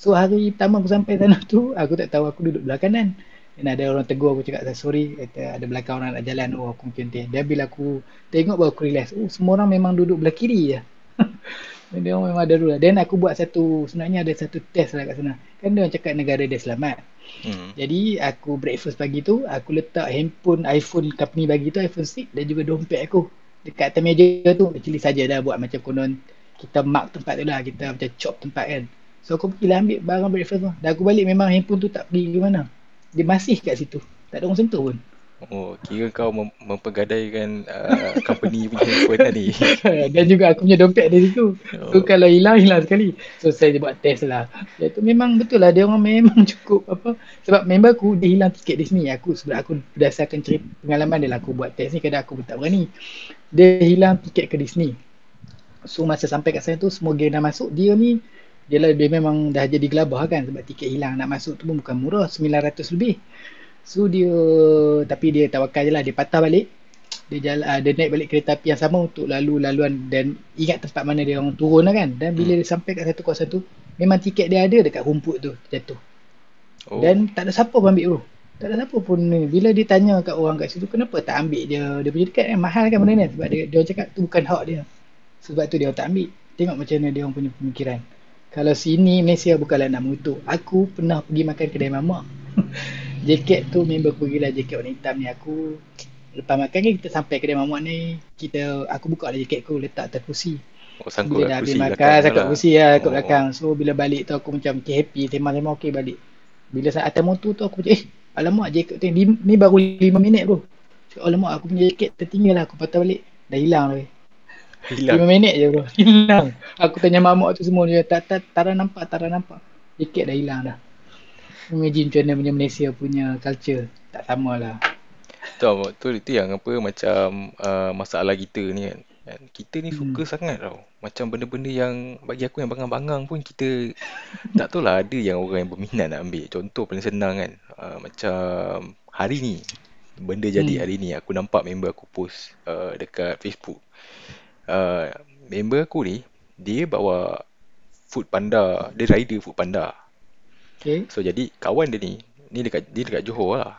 Speaker 2: So hari pertama aku sampai sana tu aku tak tahu aku duduk belah kanan. Dan ada orang tegur aku cakap sorry kata ada belakang orang nak jalan oh aku mungkin dia. Dan bila aku tengok baru aku realise oh semua orang memang duduk belah kiri je. Dan dia orang memang ada rule. Dan aku buat satu sebenarnya ada satu test lah kat sana. Kan dia orang cakap negara dia selamat.
Speaker 1: Hmm.
Speaker 2: Jadi aku breakfast pagi tu aku letak handphone iPhone company bagi tu iPhone 6 dan juga dompet aku dekat atas meja tu actually saja dah buat macam konon kita mark tempat tu lah kita macam chop tempat kan so aku pergi lah ambil barang breakfast tu dan aku balik memang handphone tu tak pergi ke mana dia masih kat situ. Tak ada orang sentuh pun.
Speaker 1: Oh, kira kau mem mempergadaikan uh, company punya handphone tadi.
Speaker 2: dan juga aku punya dompet ada situ. So
Speaker 1: Oh.
Speaker 2: kalau hilang hilang sekali. So saya buat test lah. Dia tu memang betul lah. Dia orang memang cukup apa sebab member aku dia hilang tiket Disney aku sebab aku berdasarkan cerita pengalaman dia lah. Aku buat test ni kadang aku pun tak berani. Dia hilang tiket ke Disney so masa sampai kat sana tu semua geng dah masuk. Dia ni dia dia memang dah jadi gelabah kan sebab tiket hilang. Nak masuk tu pun bukan murah 900 lebih. So dia tapi dia tawakal je lah. Dia patah balik. Dia jalan uh, dia naik balik kereta api yang sama untuk lalu laluan. Dan ingat tempat mana dia orang turun lah kan. Dan bila
Speaker 1: Hmm.
Speaker 2: dia sampai kat satu kawasan tu memang tiket dia ada dekat rumput tu jatuh.
Speaker 1: Oh.
Speaker 2: dan tak ada siapa pun ambil bro. Tak ada siapa pun. Ni bila dia tanya kat orang kat situ kenapa tak ambil? Dia dia punya tiket kan mahal kan benda ni. Sebab dia, dia cakap tu bukan hak dia. Sebab tu dia tak ambil. Tengok macam mana dia orang punya pemikiran kalau sini Malaysia bukanlah nak mengutuk aku pernah pergi makan kedai mamak jaket tu member aku pergilah jaket warna hitam ni. Aku lepas makan kan kita sampai kedai mamak ni kita aku buka lah jaket aku letak atas kursi.
Speaker 1: Oh, sangkut
Speaker 2: bila dah habis makan sangkut
Speaker 1: lah.
Speaker 2: kursi lah kat
Speaker 1: Oh.
Speaker 2: belakang. So bila balik tu aku macam okay, happy. Tema-tema okay balik. Bila saat atas motor tu aku macam eh alamak jaket tu ni, ni baru 5 minit bro. Cakap, alamak aku punya jaket tertinggal lah. Aku patah balik. Dah hilang dah
Speaker 1: Hilang.
Speaker 2: 5 minit je bro hilang aku tanya mamak tu semua dia tak tak tak nampak tak nampak jaket dah hilang dah imagine macam mana punya Malaysia punya culture tak sama lah
Speaker 1: Tahu tu itu yang apa macam uh, masalah kita ni kan. Kita ni suka sangat tau. Macam benda-benda yang bagi aku yang bangang-bangang pun kita tak tahu lah ada yang orang yang berminat nak ambil. Contoh paling senang kan. Uh, macam hari ni benda jadi
Speaker 2: Hmm.
Speaker 1: hari ni aku nampak member aku post uh, dekat Facebook. Uh, member aku ni dia bawa food panda, dia rider food panda.
Speaker 2: okay
Speaker 1: So jadi kawan dia ni, ni dekat dia dekat Johor lah.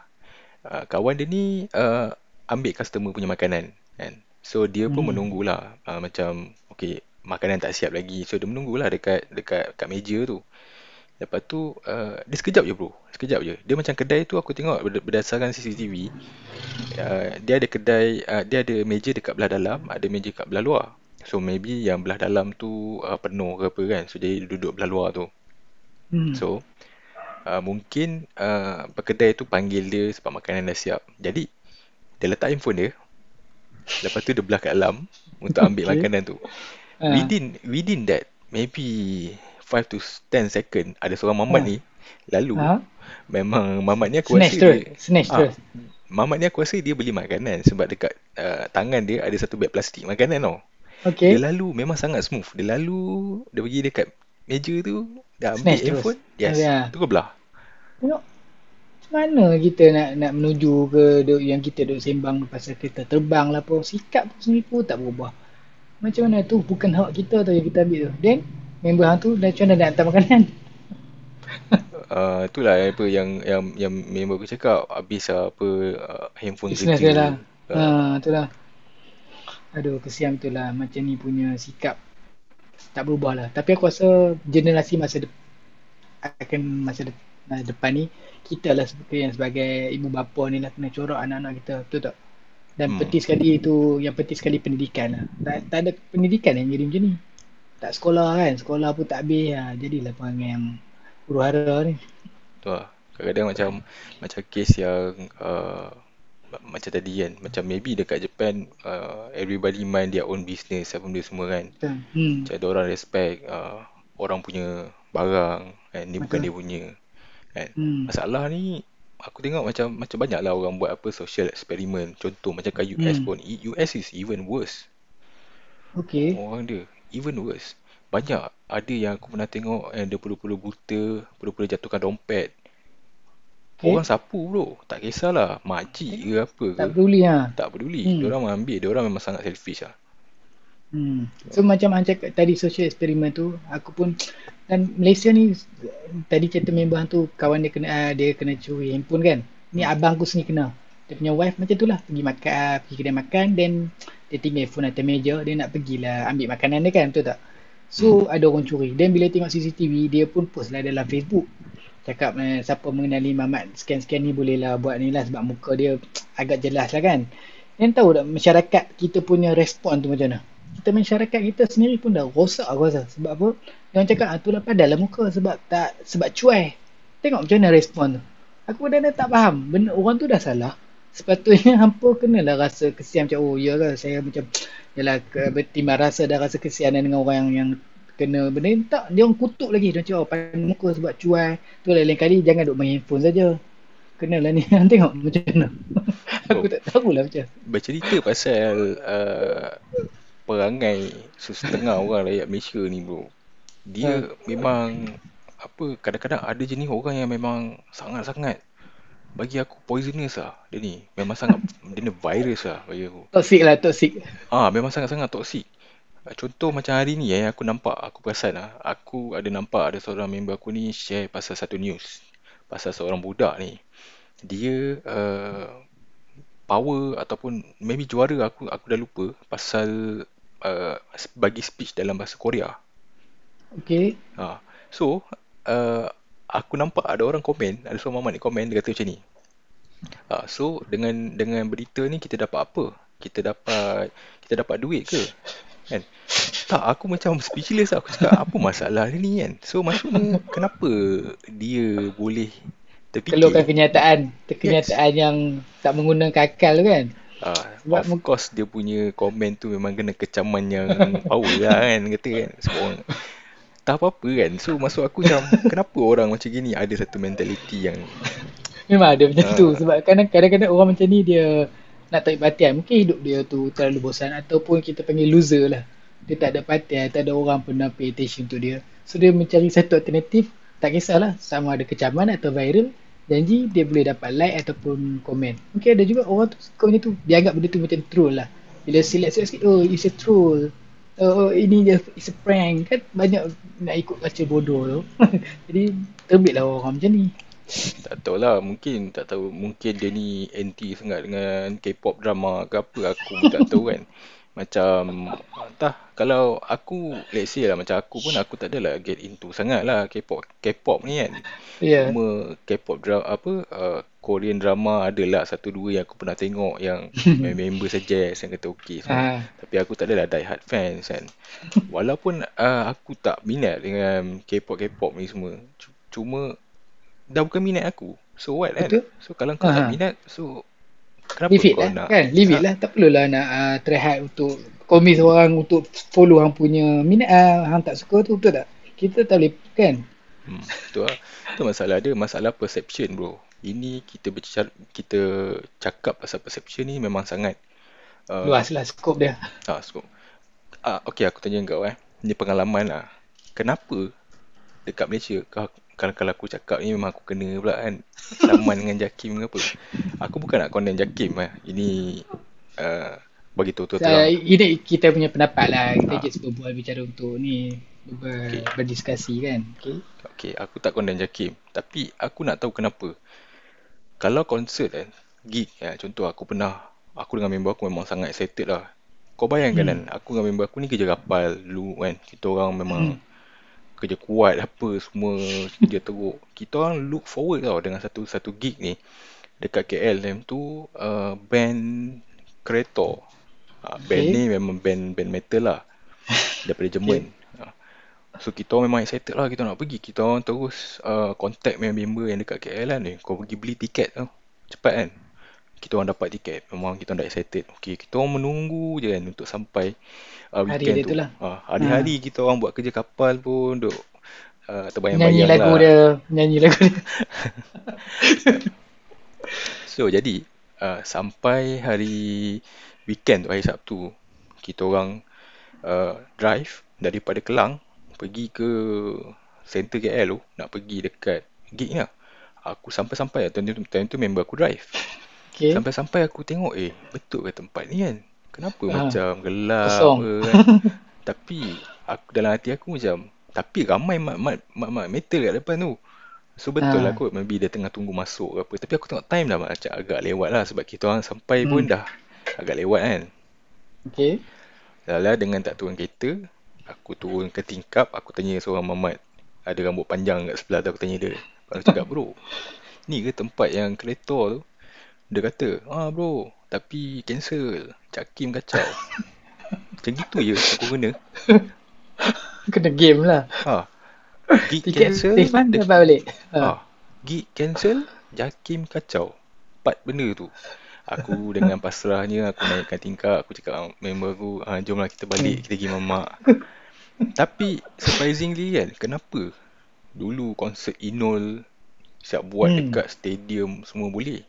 Speaker 1: Uh, kawan dia ni uh, ambil customer punya makanan kan. So dia pun
Speaker 2: Hmm.
Speaker 1: menunggulah uh, macam okay makanan tak siap lagi. So dia menunggulah dekat dekat kat meja tu. Lepas tu uh, dia sekejap je bro. Sekejap je. Dia macam kedai tu aku tengok berdasarkan CCTV. Uh, dia ada kedai, uh, dia ada meja dekat belah dalam, ada meja kat belah luar. So maybe yang belah dalam tu uh, penuh ke apa kan. So jadi duduk belah luar tu.
Speaker 2: Hmm.
Speaker 1: So uh, mungkin uh, pekedai tu panggil dia sebab makanan dah siap. Jadi dia letak handphone dia. Lepas tu dia belah kat dalam untuk ambil
Speaker 2: Okay.
Speaker 1: makanan tu.
Speaker 2: Ah.
Speaker 1: Within within that maybe 5 to 10 second ada seorang mamat
Speaker 2: Ah.
Speaker 1: ni lalu
Speaker 2: Ha?
Speaker 1: memang mamat ni aku
Speaker 2: Snatch
Speaker 1: rasa
Speaker 2: terus.
Speaker 1: dia
Speaker 2: Snatch
Speaker 1: ah,
Speaker 2: terus.
Speaker 1: mamat ni aku rasa dia beli makanan sebab dekat uh, tangan dia ada satu beg plastik makanan tau.
Speaker 2: Okay.
Speaker 1: Dia lalu memang sangat smooth. Dia lalu dia pergi dekat meja tu dah ambil
Speaker 2: Snatch terus.
Speaker 1: handphone. Yes.
Speaker 2: Ya.
Speaker 1: Tu belah.
Speaker 2: Tengok macam mana kita nak nak menuju ke duk, yang kita duk sembang pasal kereta terbang lah pun sikap pun sendiri pun tak berubah. Macam mana tu bukan hak kita tu yang kita ambil tu. Then member hang tu dah macam mana nak hantar makanan.
Speaker 1: Uh, itulah apa yang yang yang member aku cakap habis lah apa uh, handphone
Speaker 2: Business
Speaker 1: kerja.
Speaker 2: dia lah.
Speaker 1: Uh,
Speaker 2: Ha, tu lah. Aduh, kesian tu lah. Macam ni punya sikap tak berubah lah. Tapi aku rasa generasi masa de- akan masa de- depan ni kita lah sebagai yang sebagai ibu bapa ni lah kena corak anak-anak kita. Betul tak? Dan
Speaker 1: Hmm.
Speaker 2: penting sekali tu, yang penting sekali pendidikan lah. Tak, tak ada pendidikan yang jadi macam ni. Tak sekolah kan. Sekolah pun tak habis. Ha. Jadilah perangai yang huru hara ni.
Speaker 1: tu lah. Kadang-kadang macam macam kes yang uh, macam tadi kan macam maybe dekat Japan uh, everybody mind their own business apa benda semua kan.
Speaker 2: Hmm.
Speaker 1: macam ada orang respect uh, orang punya barang kan ni bukan dia punya kan
Speaker 2: Hmm.
Speaker 1: masalah ni aku tengok macam macam banyak lah orang buat apa social experiment contoh macam kat US
Speaker 2: Hmm.
Speaker 1: pun I- US is even worse
Speaker 2: Okay.
Speaker 1: orang dia even worse banyak ada yang aku pernah tengok yang dia pura-pura buta pura-pura jatuhkan dompet
Speaker 2: Okay.
Speaker 1: orang sapu bro tak kisahlah makcik ke apa ke
Speaker 2: Tak peduli ha.
Speaker 1: tak peduli
Speaker 2: Hmm.
Speaker 1: diorang mengambil diorang memang sangat selfish lah
Speaker 2: Hmm. So macam Hang cakap tadi social experiment tu aku pun dan Malaysia ni tadi cerita member tu kawan dia kena uh, dia kena curi handphone kan. Ni abang aku sendiri kena. Dia punya wife macam tu lah pergi makan uh, pergi kedai makan then dia tinggal phone atas meja dia nak pergilah ambil makanan dia kan betul tak? So ada orang curi. Dan bila tengok CCTV dia pun post lah dalam Facebook. Cakap eh, siapa mengenali Mamat scan-scan ni bolehlah buat ni lah sebab muka dia agak jelas lah kan. Dan tahu tak masyarakat kita punya respon tu macam mana? Kita masyarakat kita sendiri pun dah rosak aku rasa. Sebab apa? Dia orang cakap ah, tu lah padahlah muka sebab tak sebab cuai. Tengok macam mana respon tu. Aku dah tak faham. Benda orang tu dah salah. Sepatutnya hampa kenalah rasa kesian macam oh ya ke saya macam yalah bertimbang rasa dah rasa kesianan dengan orang yang, yang kena benda ni. Tak dia orang kutuk lagi. Dia macam oh pandai muka sebab cuai. Tu lain-lain kali jangan duk main handphone saja. Kenalah ni. Tengok macam mana. Aku
Speaker 1: Oh.
Speaker 2: tak tahulah macam.
Speaker 1: Bercerita pasal uh, perangai setengah orang rakyat Malaysia ni bro. Dia memang apa kadang-kadang ada jenis orang yang memang sangat-sangat bagi aku poisonous lah dia ni. Memang sangat dia ni virus lah bagi aku.
Speaker 2: Toxic lah toxic.
Speaker 1: Ah memang sangat-sangat toksik Ah, contoh macam hari ni eh aku nampak aku perasan lah aku ada nampak ada seorang member aku ni share pasal satu news pasal seorang budak ni. Dia uh, power ataupun maybe juara aku aku dah lupa pasal uh, bagi speech dalam bahasa Korea.
Speaker 2: Okay.
Speaker 1: Ha. So, uh, aku nampak ada orang komen, ada seorang mamat ni komen, dia kata macam ni. Ha, so, dengan dengan berita ni kita dapat apa? Kita dapat kita dapat duit ke? Kan? Tak, aku macam speechless. Aku cakap, apa masalah dia ni kan? So, maksudnya kenapa dia boleh
Speaker 2: keluarkan
Speaker 1: terfikir?
Speaker 2: kenyataan kenyataan yang tak menggunakan akal tu kan Sebab
Speaker 1: of course dia punya komen tu memang kena kecaman yang power lah kan kata kan semua orang tak apa-apa kan. So maksud aku macam kenapa orang macam gini? Ada satu mentality yang
Speaker 2: memang ada macam
Speaker 1: Ah.
Speaker 2: tu sebab kadang- kadang-kadang orang macam ni dia nak tarik perhatian. Mungkin hidup dia tu terlalu bosan ataupun kita panggil loser lah. Dia tak ada perhatian tak ada orang pernah pay attention to dia. So dia mencari satu alternatif. Tak kisahlah sama ada kecaman atau viral janji dia boleh dapat like ataupun komen. Mungkin ada juga orang tu suka macam tu. Dia anggap benda tu macam troll lah. Bila select sikit oh it's a troll oh, oh ini je it's a prank. Kan banyak nak ikut baca bodoh tu. Jadi terbitlah orang macam ni.
Speaker 1: Tak tahu lah mungkin tak tahu. Mungkin dia ni anti sangat dengan K-pop drama ke apa aku tak tahu kan Macam entah kalau aku let's say lah macam aku pun aku tak adalah get into sangat lah K-pop K-pop ni kan.
Speaker 2: Ya.
Speaker 1: Cuma K-pop drama apa uh, Korean drama adalah satu dua yang aku pernah tengok yang member suggest yang kata okey semua.
Speaker 2: Ah,
Speaker 1: Tapi aku tak adalah die hard fans kan. Walaupun uh, aku tak minat dengan K-pop K-pop ni semua. Cuma dah bukan minat aku. So what kan?
Speaker 2: betul.
Speaker 1: So kalau kau tak
Speaker 2: Ah,
Speaker 1: minat so kenapa
Speaker 2: leave it lah
Speaker 1: nak
Speaker 2: kan. Leave it
Speaker 1: ha,
Speaker 2: lah. Tak perlulah nak uh, try hard untuk komis orang untuk follow hang punya minat uh, hang tak suka tu betul tak? Kita tak boleh kan.
Speaker 1: Hmm, tu lah. Tu masalah dia, masalah perception bro. Ini kita bercakap, kita cakap pasal perception ni memang sangat uh,
Speaker 2: Luas lah skop dia.
Speaker 1: ah, skop. Ah, okay, aku tanya kau eh. Ni pengalaman lah. Kenapa dekat Malaysia kau kalau kalau aku cakap ni memang aku kena pula kan saman dengan Jakim ke apa. Aku bukan nak condemn Jakim lah. Ini uh, bagi tahu tu
Speaker 2: So,
Speaker 1: terang.
Speaker 2: ini kita punya pendapat lah. Kita
Speaker 1: Ah,
Speaker 2: just berbual bicara untuk ni ber,
Speaker 1: okay.
Speaker 2: berdiskusi kan. Okay.
Speaker 1: Okay, aku tak condemn Jakim. Tapi aku nak tahu kenapa. Kalau konsert kan, gig ya, contoh aku pernah, aku dengan member aku memang sangat excited lah. Kau bayangkan kan,
Speaker 2: Hmm.
Speaker 1: aku dengan member aku ni kerja kapal dulu kan. Kita orang memang
Speaker 2: Hmm.
Speaker 1: Kerja kuat apa semua dia teruk. Kita orang look forward tau dengan satu satu gig ni dekat KL time tu uh, band Kreator. Uh, band
Speaker 2: Okay.
Speaker 1: ni memang band band metal lah daripada
Speaker 2: Okay.
Speaker 1: Jerman. Uh, so kita orang memang excited lah kita nak pergi. Kita orang terus uh, contact member yang dekat KL lah ni. Kau pergi beli tiket tau. Cepat kan. Kita orang dapat tiket. Memang kita orang dah excited. Okay, kita orang menunggu je kan untuk sampai uh,
Speaker 2: Hari
Speaker 1: weekend
Speaker 2: dia
Speaker 1: tu.
Speaker 2: tu lah.
Speaker 1: Uh,
Speaker 2: Ha.
Speaker 1: hari-hari kita orang buat kerja kapal pun duk uh,
Speaker 2: Nyanyi
Speaker 1: terbayang-bayang
Speaker 2: lagu
Speaker 1: lah.
Speaker 2: dia. Nyanyi lagu dia.
Speaker 1: So jadi uh, sampai hari weekend tu hari Sabtu kita orang uh, drive daripada Kelang pergi ke center KL tu nak pergi dekat gig ni lah. Aku sampai-sampai time tu, time tu member aku drive.
Speaker 2: Okay.
Speaker 1: Sampai-sampai aku tengok eh betul ke tempat ni kan? Kenapa
Speaker 2: Ha.
Speaker 1: macam gelap
Speaker 2: Kosong.
Speaker 1: apa kan? Tapi aku dalam hati aku macam tapi ramai mat-mat mat-mat metal kat depan tu. So betul lah
Speaker 2: Ha.
Speaker 1: kot maybe dia tengah tunggu masuk ke apa. Tapi aku tengok time dah macam agak lewat lah sebab kita orang sampai pun
Speaker 2: Hmm.
Speaker 1: dah agak lewat kan.
Speaker 2: Okay.
Speaker 1: Lala dengan tak turun kereta, aku turun ke tingkap, aku tanya seorang mamat ada rambut panjang kat sebelah tu aku tanya dia. Aku cakap bro, ni ke tempat yang kereta tu? Dia kata, ah bro, tapi cancel. Cakim kacau. Macam gitu je aku kena.
Speaker 2: Kena game lah.
Speaker 1: Ha, gig
Speaker 2: Tiket
Speaker 1: cancel,
Speaker 2: refund
Speaker 1: dek,
Speaker 2: dapat balik. Ha.
Speaker 1: ha, gig cancel, Jakim kacau. Empat benda tu. Aku dengan pasrahnya aku naikkan tingkap, aku cakap member aku, ah, jomlah kita balik,
Speaker 2: Hmm.
Speaker 1: kita pergi mamak. Tapi surprisingly kan, kenapa dulu konsert Inul siap buat
Speaker 2: Hmm.
Speaker 1: dekat stadium semua boleh?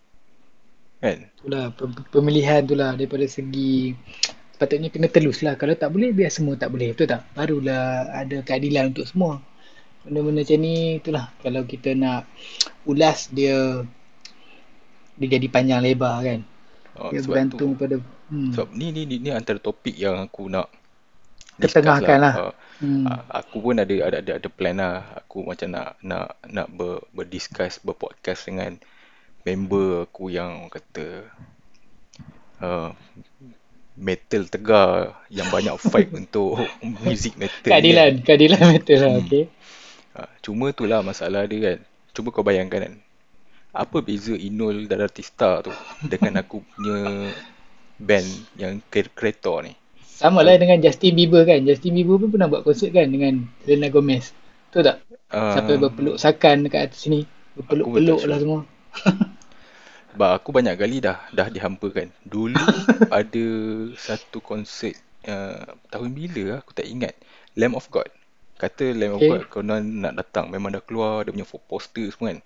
Speaker 1: Kan?
Speaker 2: Itulah pe- pemilihan tu lah daripada segi sepatutnya kena telus lah. Kalau tak boleh biar semua tak boleh. Betul tak? Barulah ada keadilan untuk semua. Benda-benda macam ni itulah kalau kita nak ulas dia dia jadi panjang lebar kan.
Speaker 1: Oh,
Speaker 2: Dia
Speaker 1: sebab tu
Speaker 2: bergantung pada hmm,
Speaker 1: sebab ni ni ni, ni antara topik yang aku nak
Speaker 2: ketengahkan
Speaker 1: lah.
Speaker 2: lah.
Speaker 1: Uh,
Speaker 2: Hmm.
Speaker 1: uh, aku pun ada ada ada ada plan lah. Aku macam nak nak nak ber, berdiscuss berpodcast dengan member aku yang orang kata uh, metal tegar yang banyak fight untuk music metal ni kan.
Speaker 2: Keadilan, keadilan betul lah.
Speaker 1: Hmm.
Speaker 2: Okay.
Speaker 1: Uh, cuma itulah masalah dia kan. Cuba kau bayangkan kan. Apa beza Inul Daratista tu dengan aku punya band yang Kreator ni?
Speaker 2: Sama lah dengan Justin Bieber kan. Justin Bieber pun pernah buat konsert kan dengan Selena Gomez. Betul tak? Sampai
Speaker 1: Uh,
Speaker 2: berpeluk sakan dekat atas sini. Berpeluk-peluk lah semua.
Speaker 1: Sebab aku banyak kali dah dah dihampakan. Dulu ada satu konsert uh, tahun bila lah, aku tak ingat. Lamb of God. Kata Lamb of God
Speaker 2: Okay.
Speaker 1: konon nak datang. Memang dah keluar dia punya poster semua kan.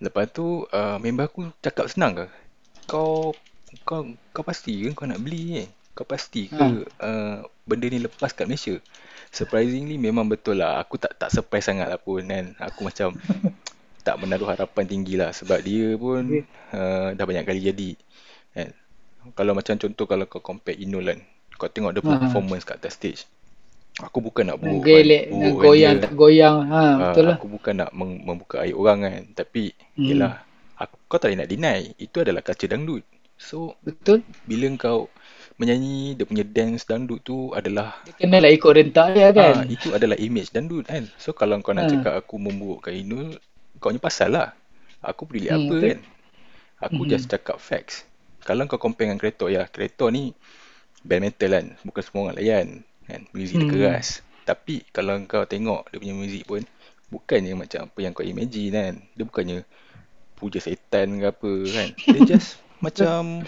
Speaker 1: Lepas tu uh, member aku cakap senang ke? Kau kau kau pasti ke kau nak beli ni? Kau pasti ke
Speaker 2: Ha.
Speaker 1: uh, benda ni lepas kat Malaysia? Surprisingly memang betul lah. Aku tak tak surprise sangat lah pun kan. Aku macam tak menaruh harapan tinggi lah sebab dia pun
Speaker 2: Okay.
Speaker 1: uh, dah banyak kali jadi kan. Kalau macam contoh kalau kau compare Inul kan. Kau tengok dia punya
Speaker 2: Ha.
Speaker 1: performance kat atas stage. Aku bukan nak burukkan
Speaker 2: gelek,
Speaker 1: burukkan
Speaker 2: goyang tak goyang. Ha,
Speaker 1: Uh,
Speaker 2: betul lah.
Speaker 1: aku bukan nak meng- membuka aib orang kan. Tapi
Speaker 2: Hmm.
Speaker 1: yelah aku, kau tak boleh nak deny. Itu adalah culture dangdut. So
Speaker 2: Betul?
Speaker 1: bila kau menyanyi dia punya dance dangdut tu adalah
Speaker 2: Dia kena lah ikut rentak dia kan?
Speaker 1: ah itu adalah image dangdut kan. So kalau kau nak
Speaker 2: Ha.
Speaker 1: cakap aku memburukkan Inul, kau punya pasal lah. Aku peduli
Speaker 2: Hmm,
Speaker 1: apa
Speaker 2: betul.
Speaker 1: kan? Aku
Speaker 2: Mhm.
Speaker 1: just cakap facts. Kalau kau compare dengan Kreator ya, Kreator ni band metal kan. Bukan semua orang layan kan. Muzik dia
Speaker 2: Hmm.
Speaker 1: keras. Tapi kalau kau tengok dia punya muzik pun bukannya macam apa yang kau imagine kan. Dia bukannya puja setan ke apa kan. Dia just macam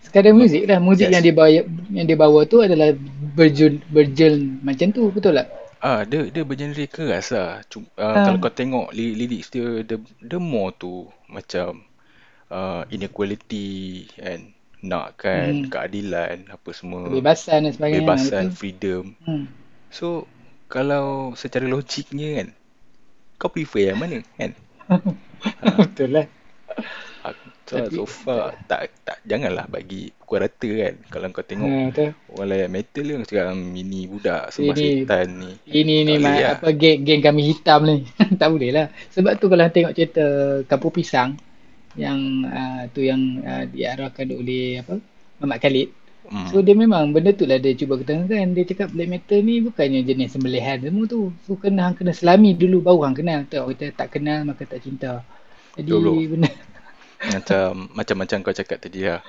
Speaker 2: Sekadar muzik lah. Muzik
Speaker 1: Yes.
Speaker 2: yang dia bawa yang dia bawa tu adalah berjul berjel macam tu, betul tak?
Speaker 1: Ah, dia dia bergenre keras lah. Cuma, uh,
Speaker 2: Ha.
Speaker 1: kalau kau tengok li- lyrics dia, dia, dia more tu macam uh, inequality and nakkan
Speaker 2: Hmm.
Speaker 1: keadilan apa semua,
Speaker 2: Kebebasan dan sebagainya.
Speaker 1: kebebasan,
Speaker 2: Betul.
Speaker 1: freedom.
Speaker 2: Hmm.
Speaker 1: So, kalau secara logiknya kan, kau prefer yang mana kan? Ha.
Speaker 2: betul lah.
Speaker 1: So,
Speaker 2: Tapi-
Speaker 1: so far, tak, tak, janganlah bagi pukul rata kan. Kalau kau tengok
Speaker 2: Ha, betul.
Speaker 1: orang layan metal ni sekarang ini budak sembah
Speaker 2: Ini-
Speaker 1: setan ni.
Speaker 2: Ini ni ma-
Speaker 1: lah.
Speaker 2: apa geng geng kami hitam ni. tak boleh lah. Sebab tu kalau tengok cerita Kampung Pisang yang uh, tu yang uh, diarahkan oleh apa? Mamat Khalid.
Speaker 1: Hmm.
Speaker 2: So dia memang benda tu lah dia cuba ketengahkan. Dia cakap black metal ni bukannya jenis sembelihan semua tu. So kena hang kena selami dulu baru hang kenal. Tak kita tak kenal maka tak cinta. Jadi
Speaker 1: Betul, bro.
Speaker 2: benda
Speaker 1: macam macam-macam kau cakap tadi lah.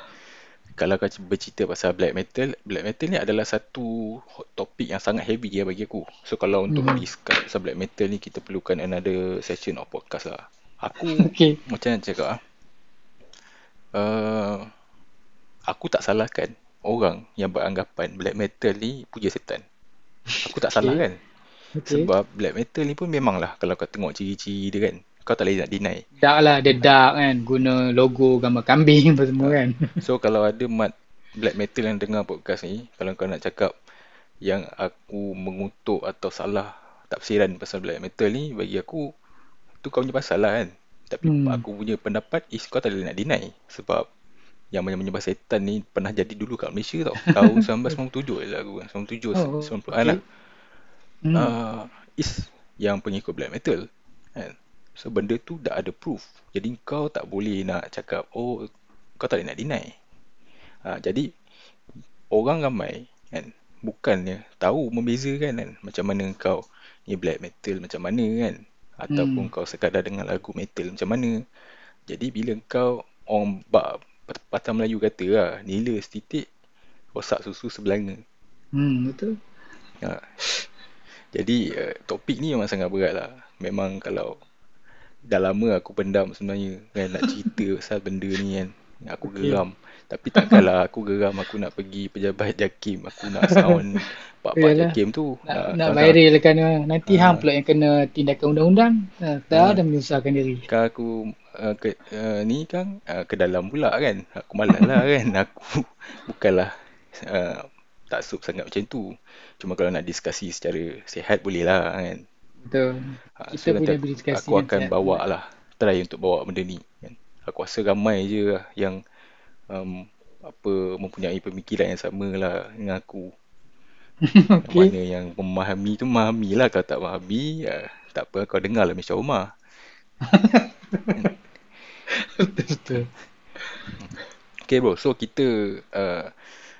Speaker 1: Kalau kau bercerita pasal black metal, black metal ni adalah satu hot topic yang sangat heavy ya bagi aku. So kalau untuk
Speaker 2: Mhm.
Speaker 1: discuss pasal black metal ni kita perlukan another session of podcast lah. Aku
Speaker 2: okey.
Speaker 1: macam mana cakap ah? Uh, aku tak salahkan orang yang beranggapan black metal ni puja setan. Aku tak salah
Speaker 2: Okey.
Speaker 1: kan?
Speaker 2: Okey.
Speaker 1: Sebab black metal ni pun memanglah kalau kau tengok ciri-ciri dia kan, kau tak boleh nak deny.
Speaker 2: Dark lah, dia dark kan. Guna logo gambar kambing apa semua kan.
Speaker 1: So kalau ada mat black metal yang dengar podcast ni, kalau kau nak cakap yang aku mengutuk atau salah tafsiran pasal black metal ni, bagi aku tu kau punya pasal lah kan. Tapi
Speaker 2: Hmm.
Speaker 1: aku punya pendapat is kau tak boleh nak deny sebab yang menyembah setan ni pernah jadi dulu kat Malaysia tau. Tahun 1997 je lah aku kan. 97
Speaker 2: Oh,
Speaker 1: 90
Speaker 2: okey.
Speaker 1: an lah.
Speaker 2: Hmm.
Speaker 1: Uh, is yang pengikut black metal kan. So benda tu dah ada proof. Jadi kau tak boleh nak cakap oh kau tak boleh nak deny. Ha, jadi orang ramai kan bukannya tahu membezakan kan macam mana kau ni black metal macam mana kan ataupun
Speaker 2: Hmm.
Speaker 1: kau sekadar dengar lagu metal macam mana. Jadi bila kau orang bak patah Melayu kata lah nila setitik rosak susu sebelanga.
Speaker 2: Hmm, betul.
Speaker 1: Ha. Jadi uh, topik ni memang sangat berat lah. Memang kalau dah lama aku pendam sebenarnya kan nak cerita pasal benda ni kan. Aku
Speaker 2: Okey.
Speaker 1: geram. Tapi takkanlah aku geram aku nak pergi pejabat JAKIM. Aku nak sound pak-pak. JAKIM tu.
Speaker 2: Nak,
Speaker 1: Ha,
Speaker 2: nak viral kan nanti
Speaker 1: Ah.
Speaker 2: hang pula yang kena tindakan undang-undang. Ha, tak
Speaker 1: Ah.
Speaker 2: ada menyusahkan diri.
Speaker 1: Kan aku uh, ke, uh, ni kan uh, ke dalam pula kan. Aku malas lah kan. Aku bukanlah uh, tak sup sangat macam tu. Cuma kalau nak diskusi secara sihat boleh lah kan.
Speaker 2: Betul.
Speaker 1: Ha,
Speaker 2: Kita
Speaker 1: so
Speaker 2: boleh berdiskusi
Speaker 1: aku
Speaker 2: yang
Speaker 1: akan bawa lah try untuk bawa benda ni kan. Aku rasa ramai je lah yang um, apa mempunyai pemikiran yang sama lah dengan aku. Yang
Speaker 2: Okey.
Speaker 1: mana yang memahami tu memahami lah kalau tak memahami ya, tak apa kau dengar lah Misha Omar.
Speaker 2: betul betul.
Speaker 1: Okay bro, so kita uh,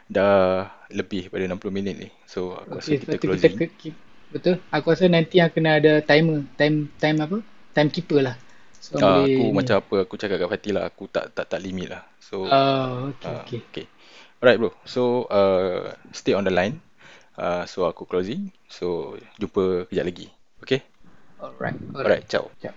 Speaker 1: dah lebih pada 60 minit ni. So aku rasa
Speaker 2: Okey,
Speaker 1: kita
Speaker 2: kita
Speaker 1: closing.
Speaker 2: ke, ki- betul. Aku rasa nanti yang kena ada timer, time time apa? Timekeeper lah. So
Speaker 1: Ah,
Speaker 2: boleh
Speaker 1: aku
Speaker 2: ni.
Speaker 1: macam apa aku cakap kat Fatih lah, aku tak tak tak limit lah. So
Speaker 2: Oh, okey
Speaker 1: Ah,
Speaker 2: okey.
Speaker 1: okay. Alright bro. So uh, stay on the line. Uh, so aku closing. So jumpa kejap lagi. Okay?
Speaker 2: Alright. Alright.
Speaker 1: Alright, ciao.
Speaker 2: Sekejap.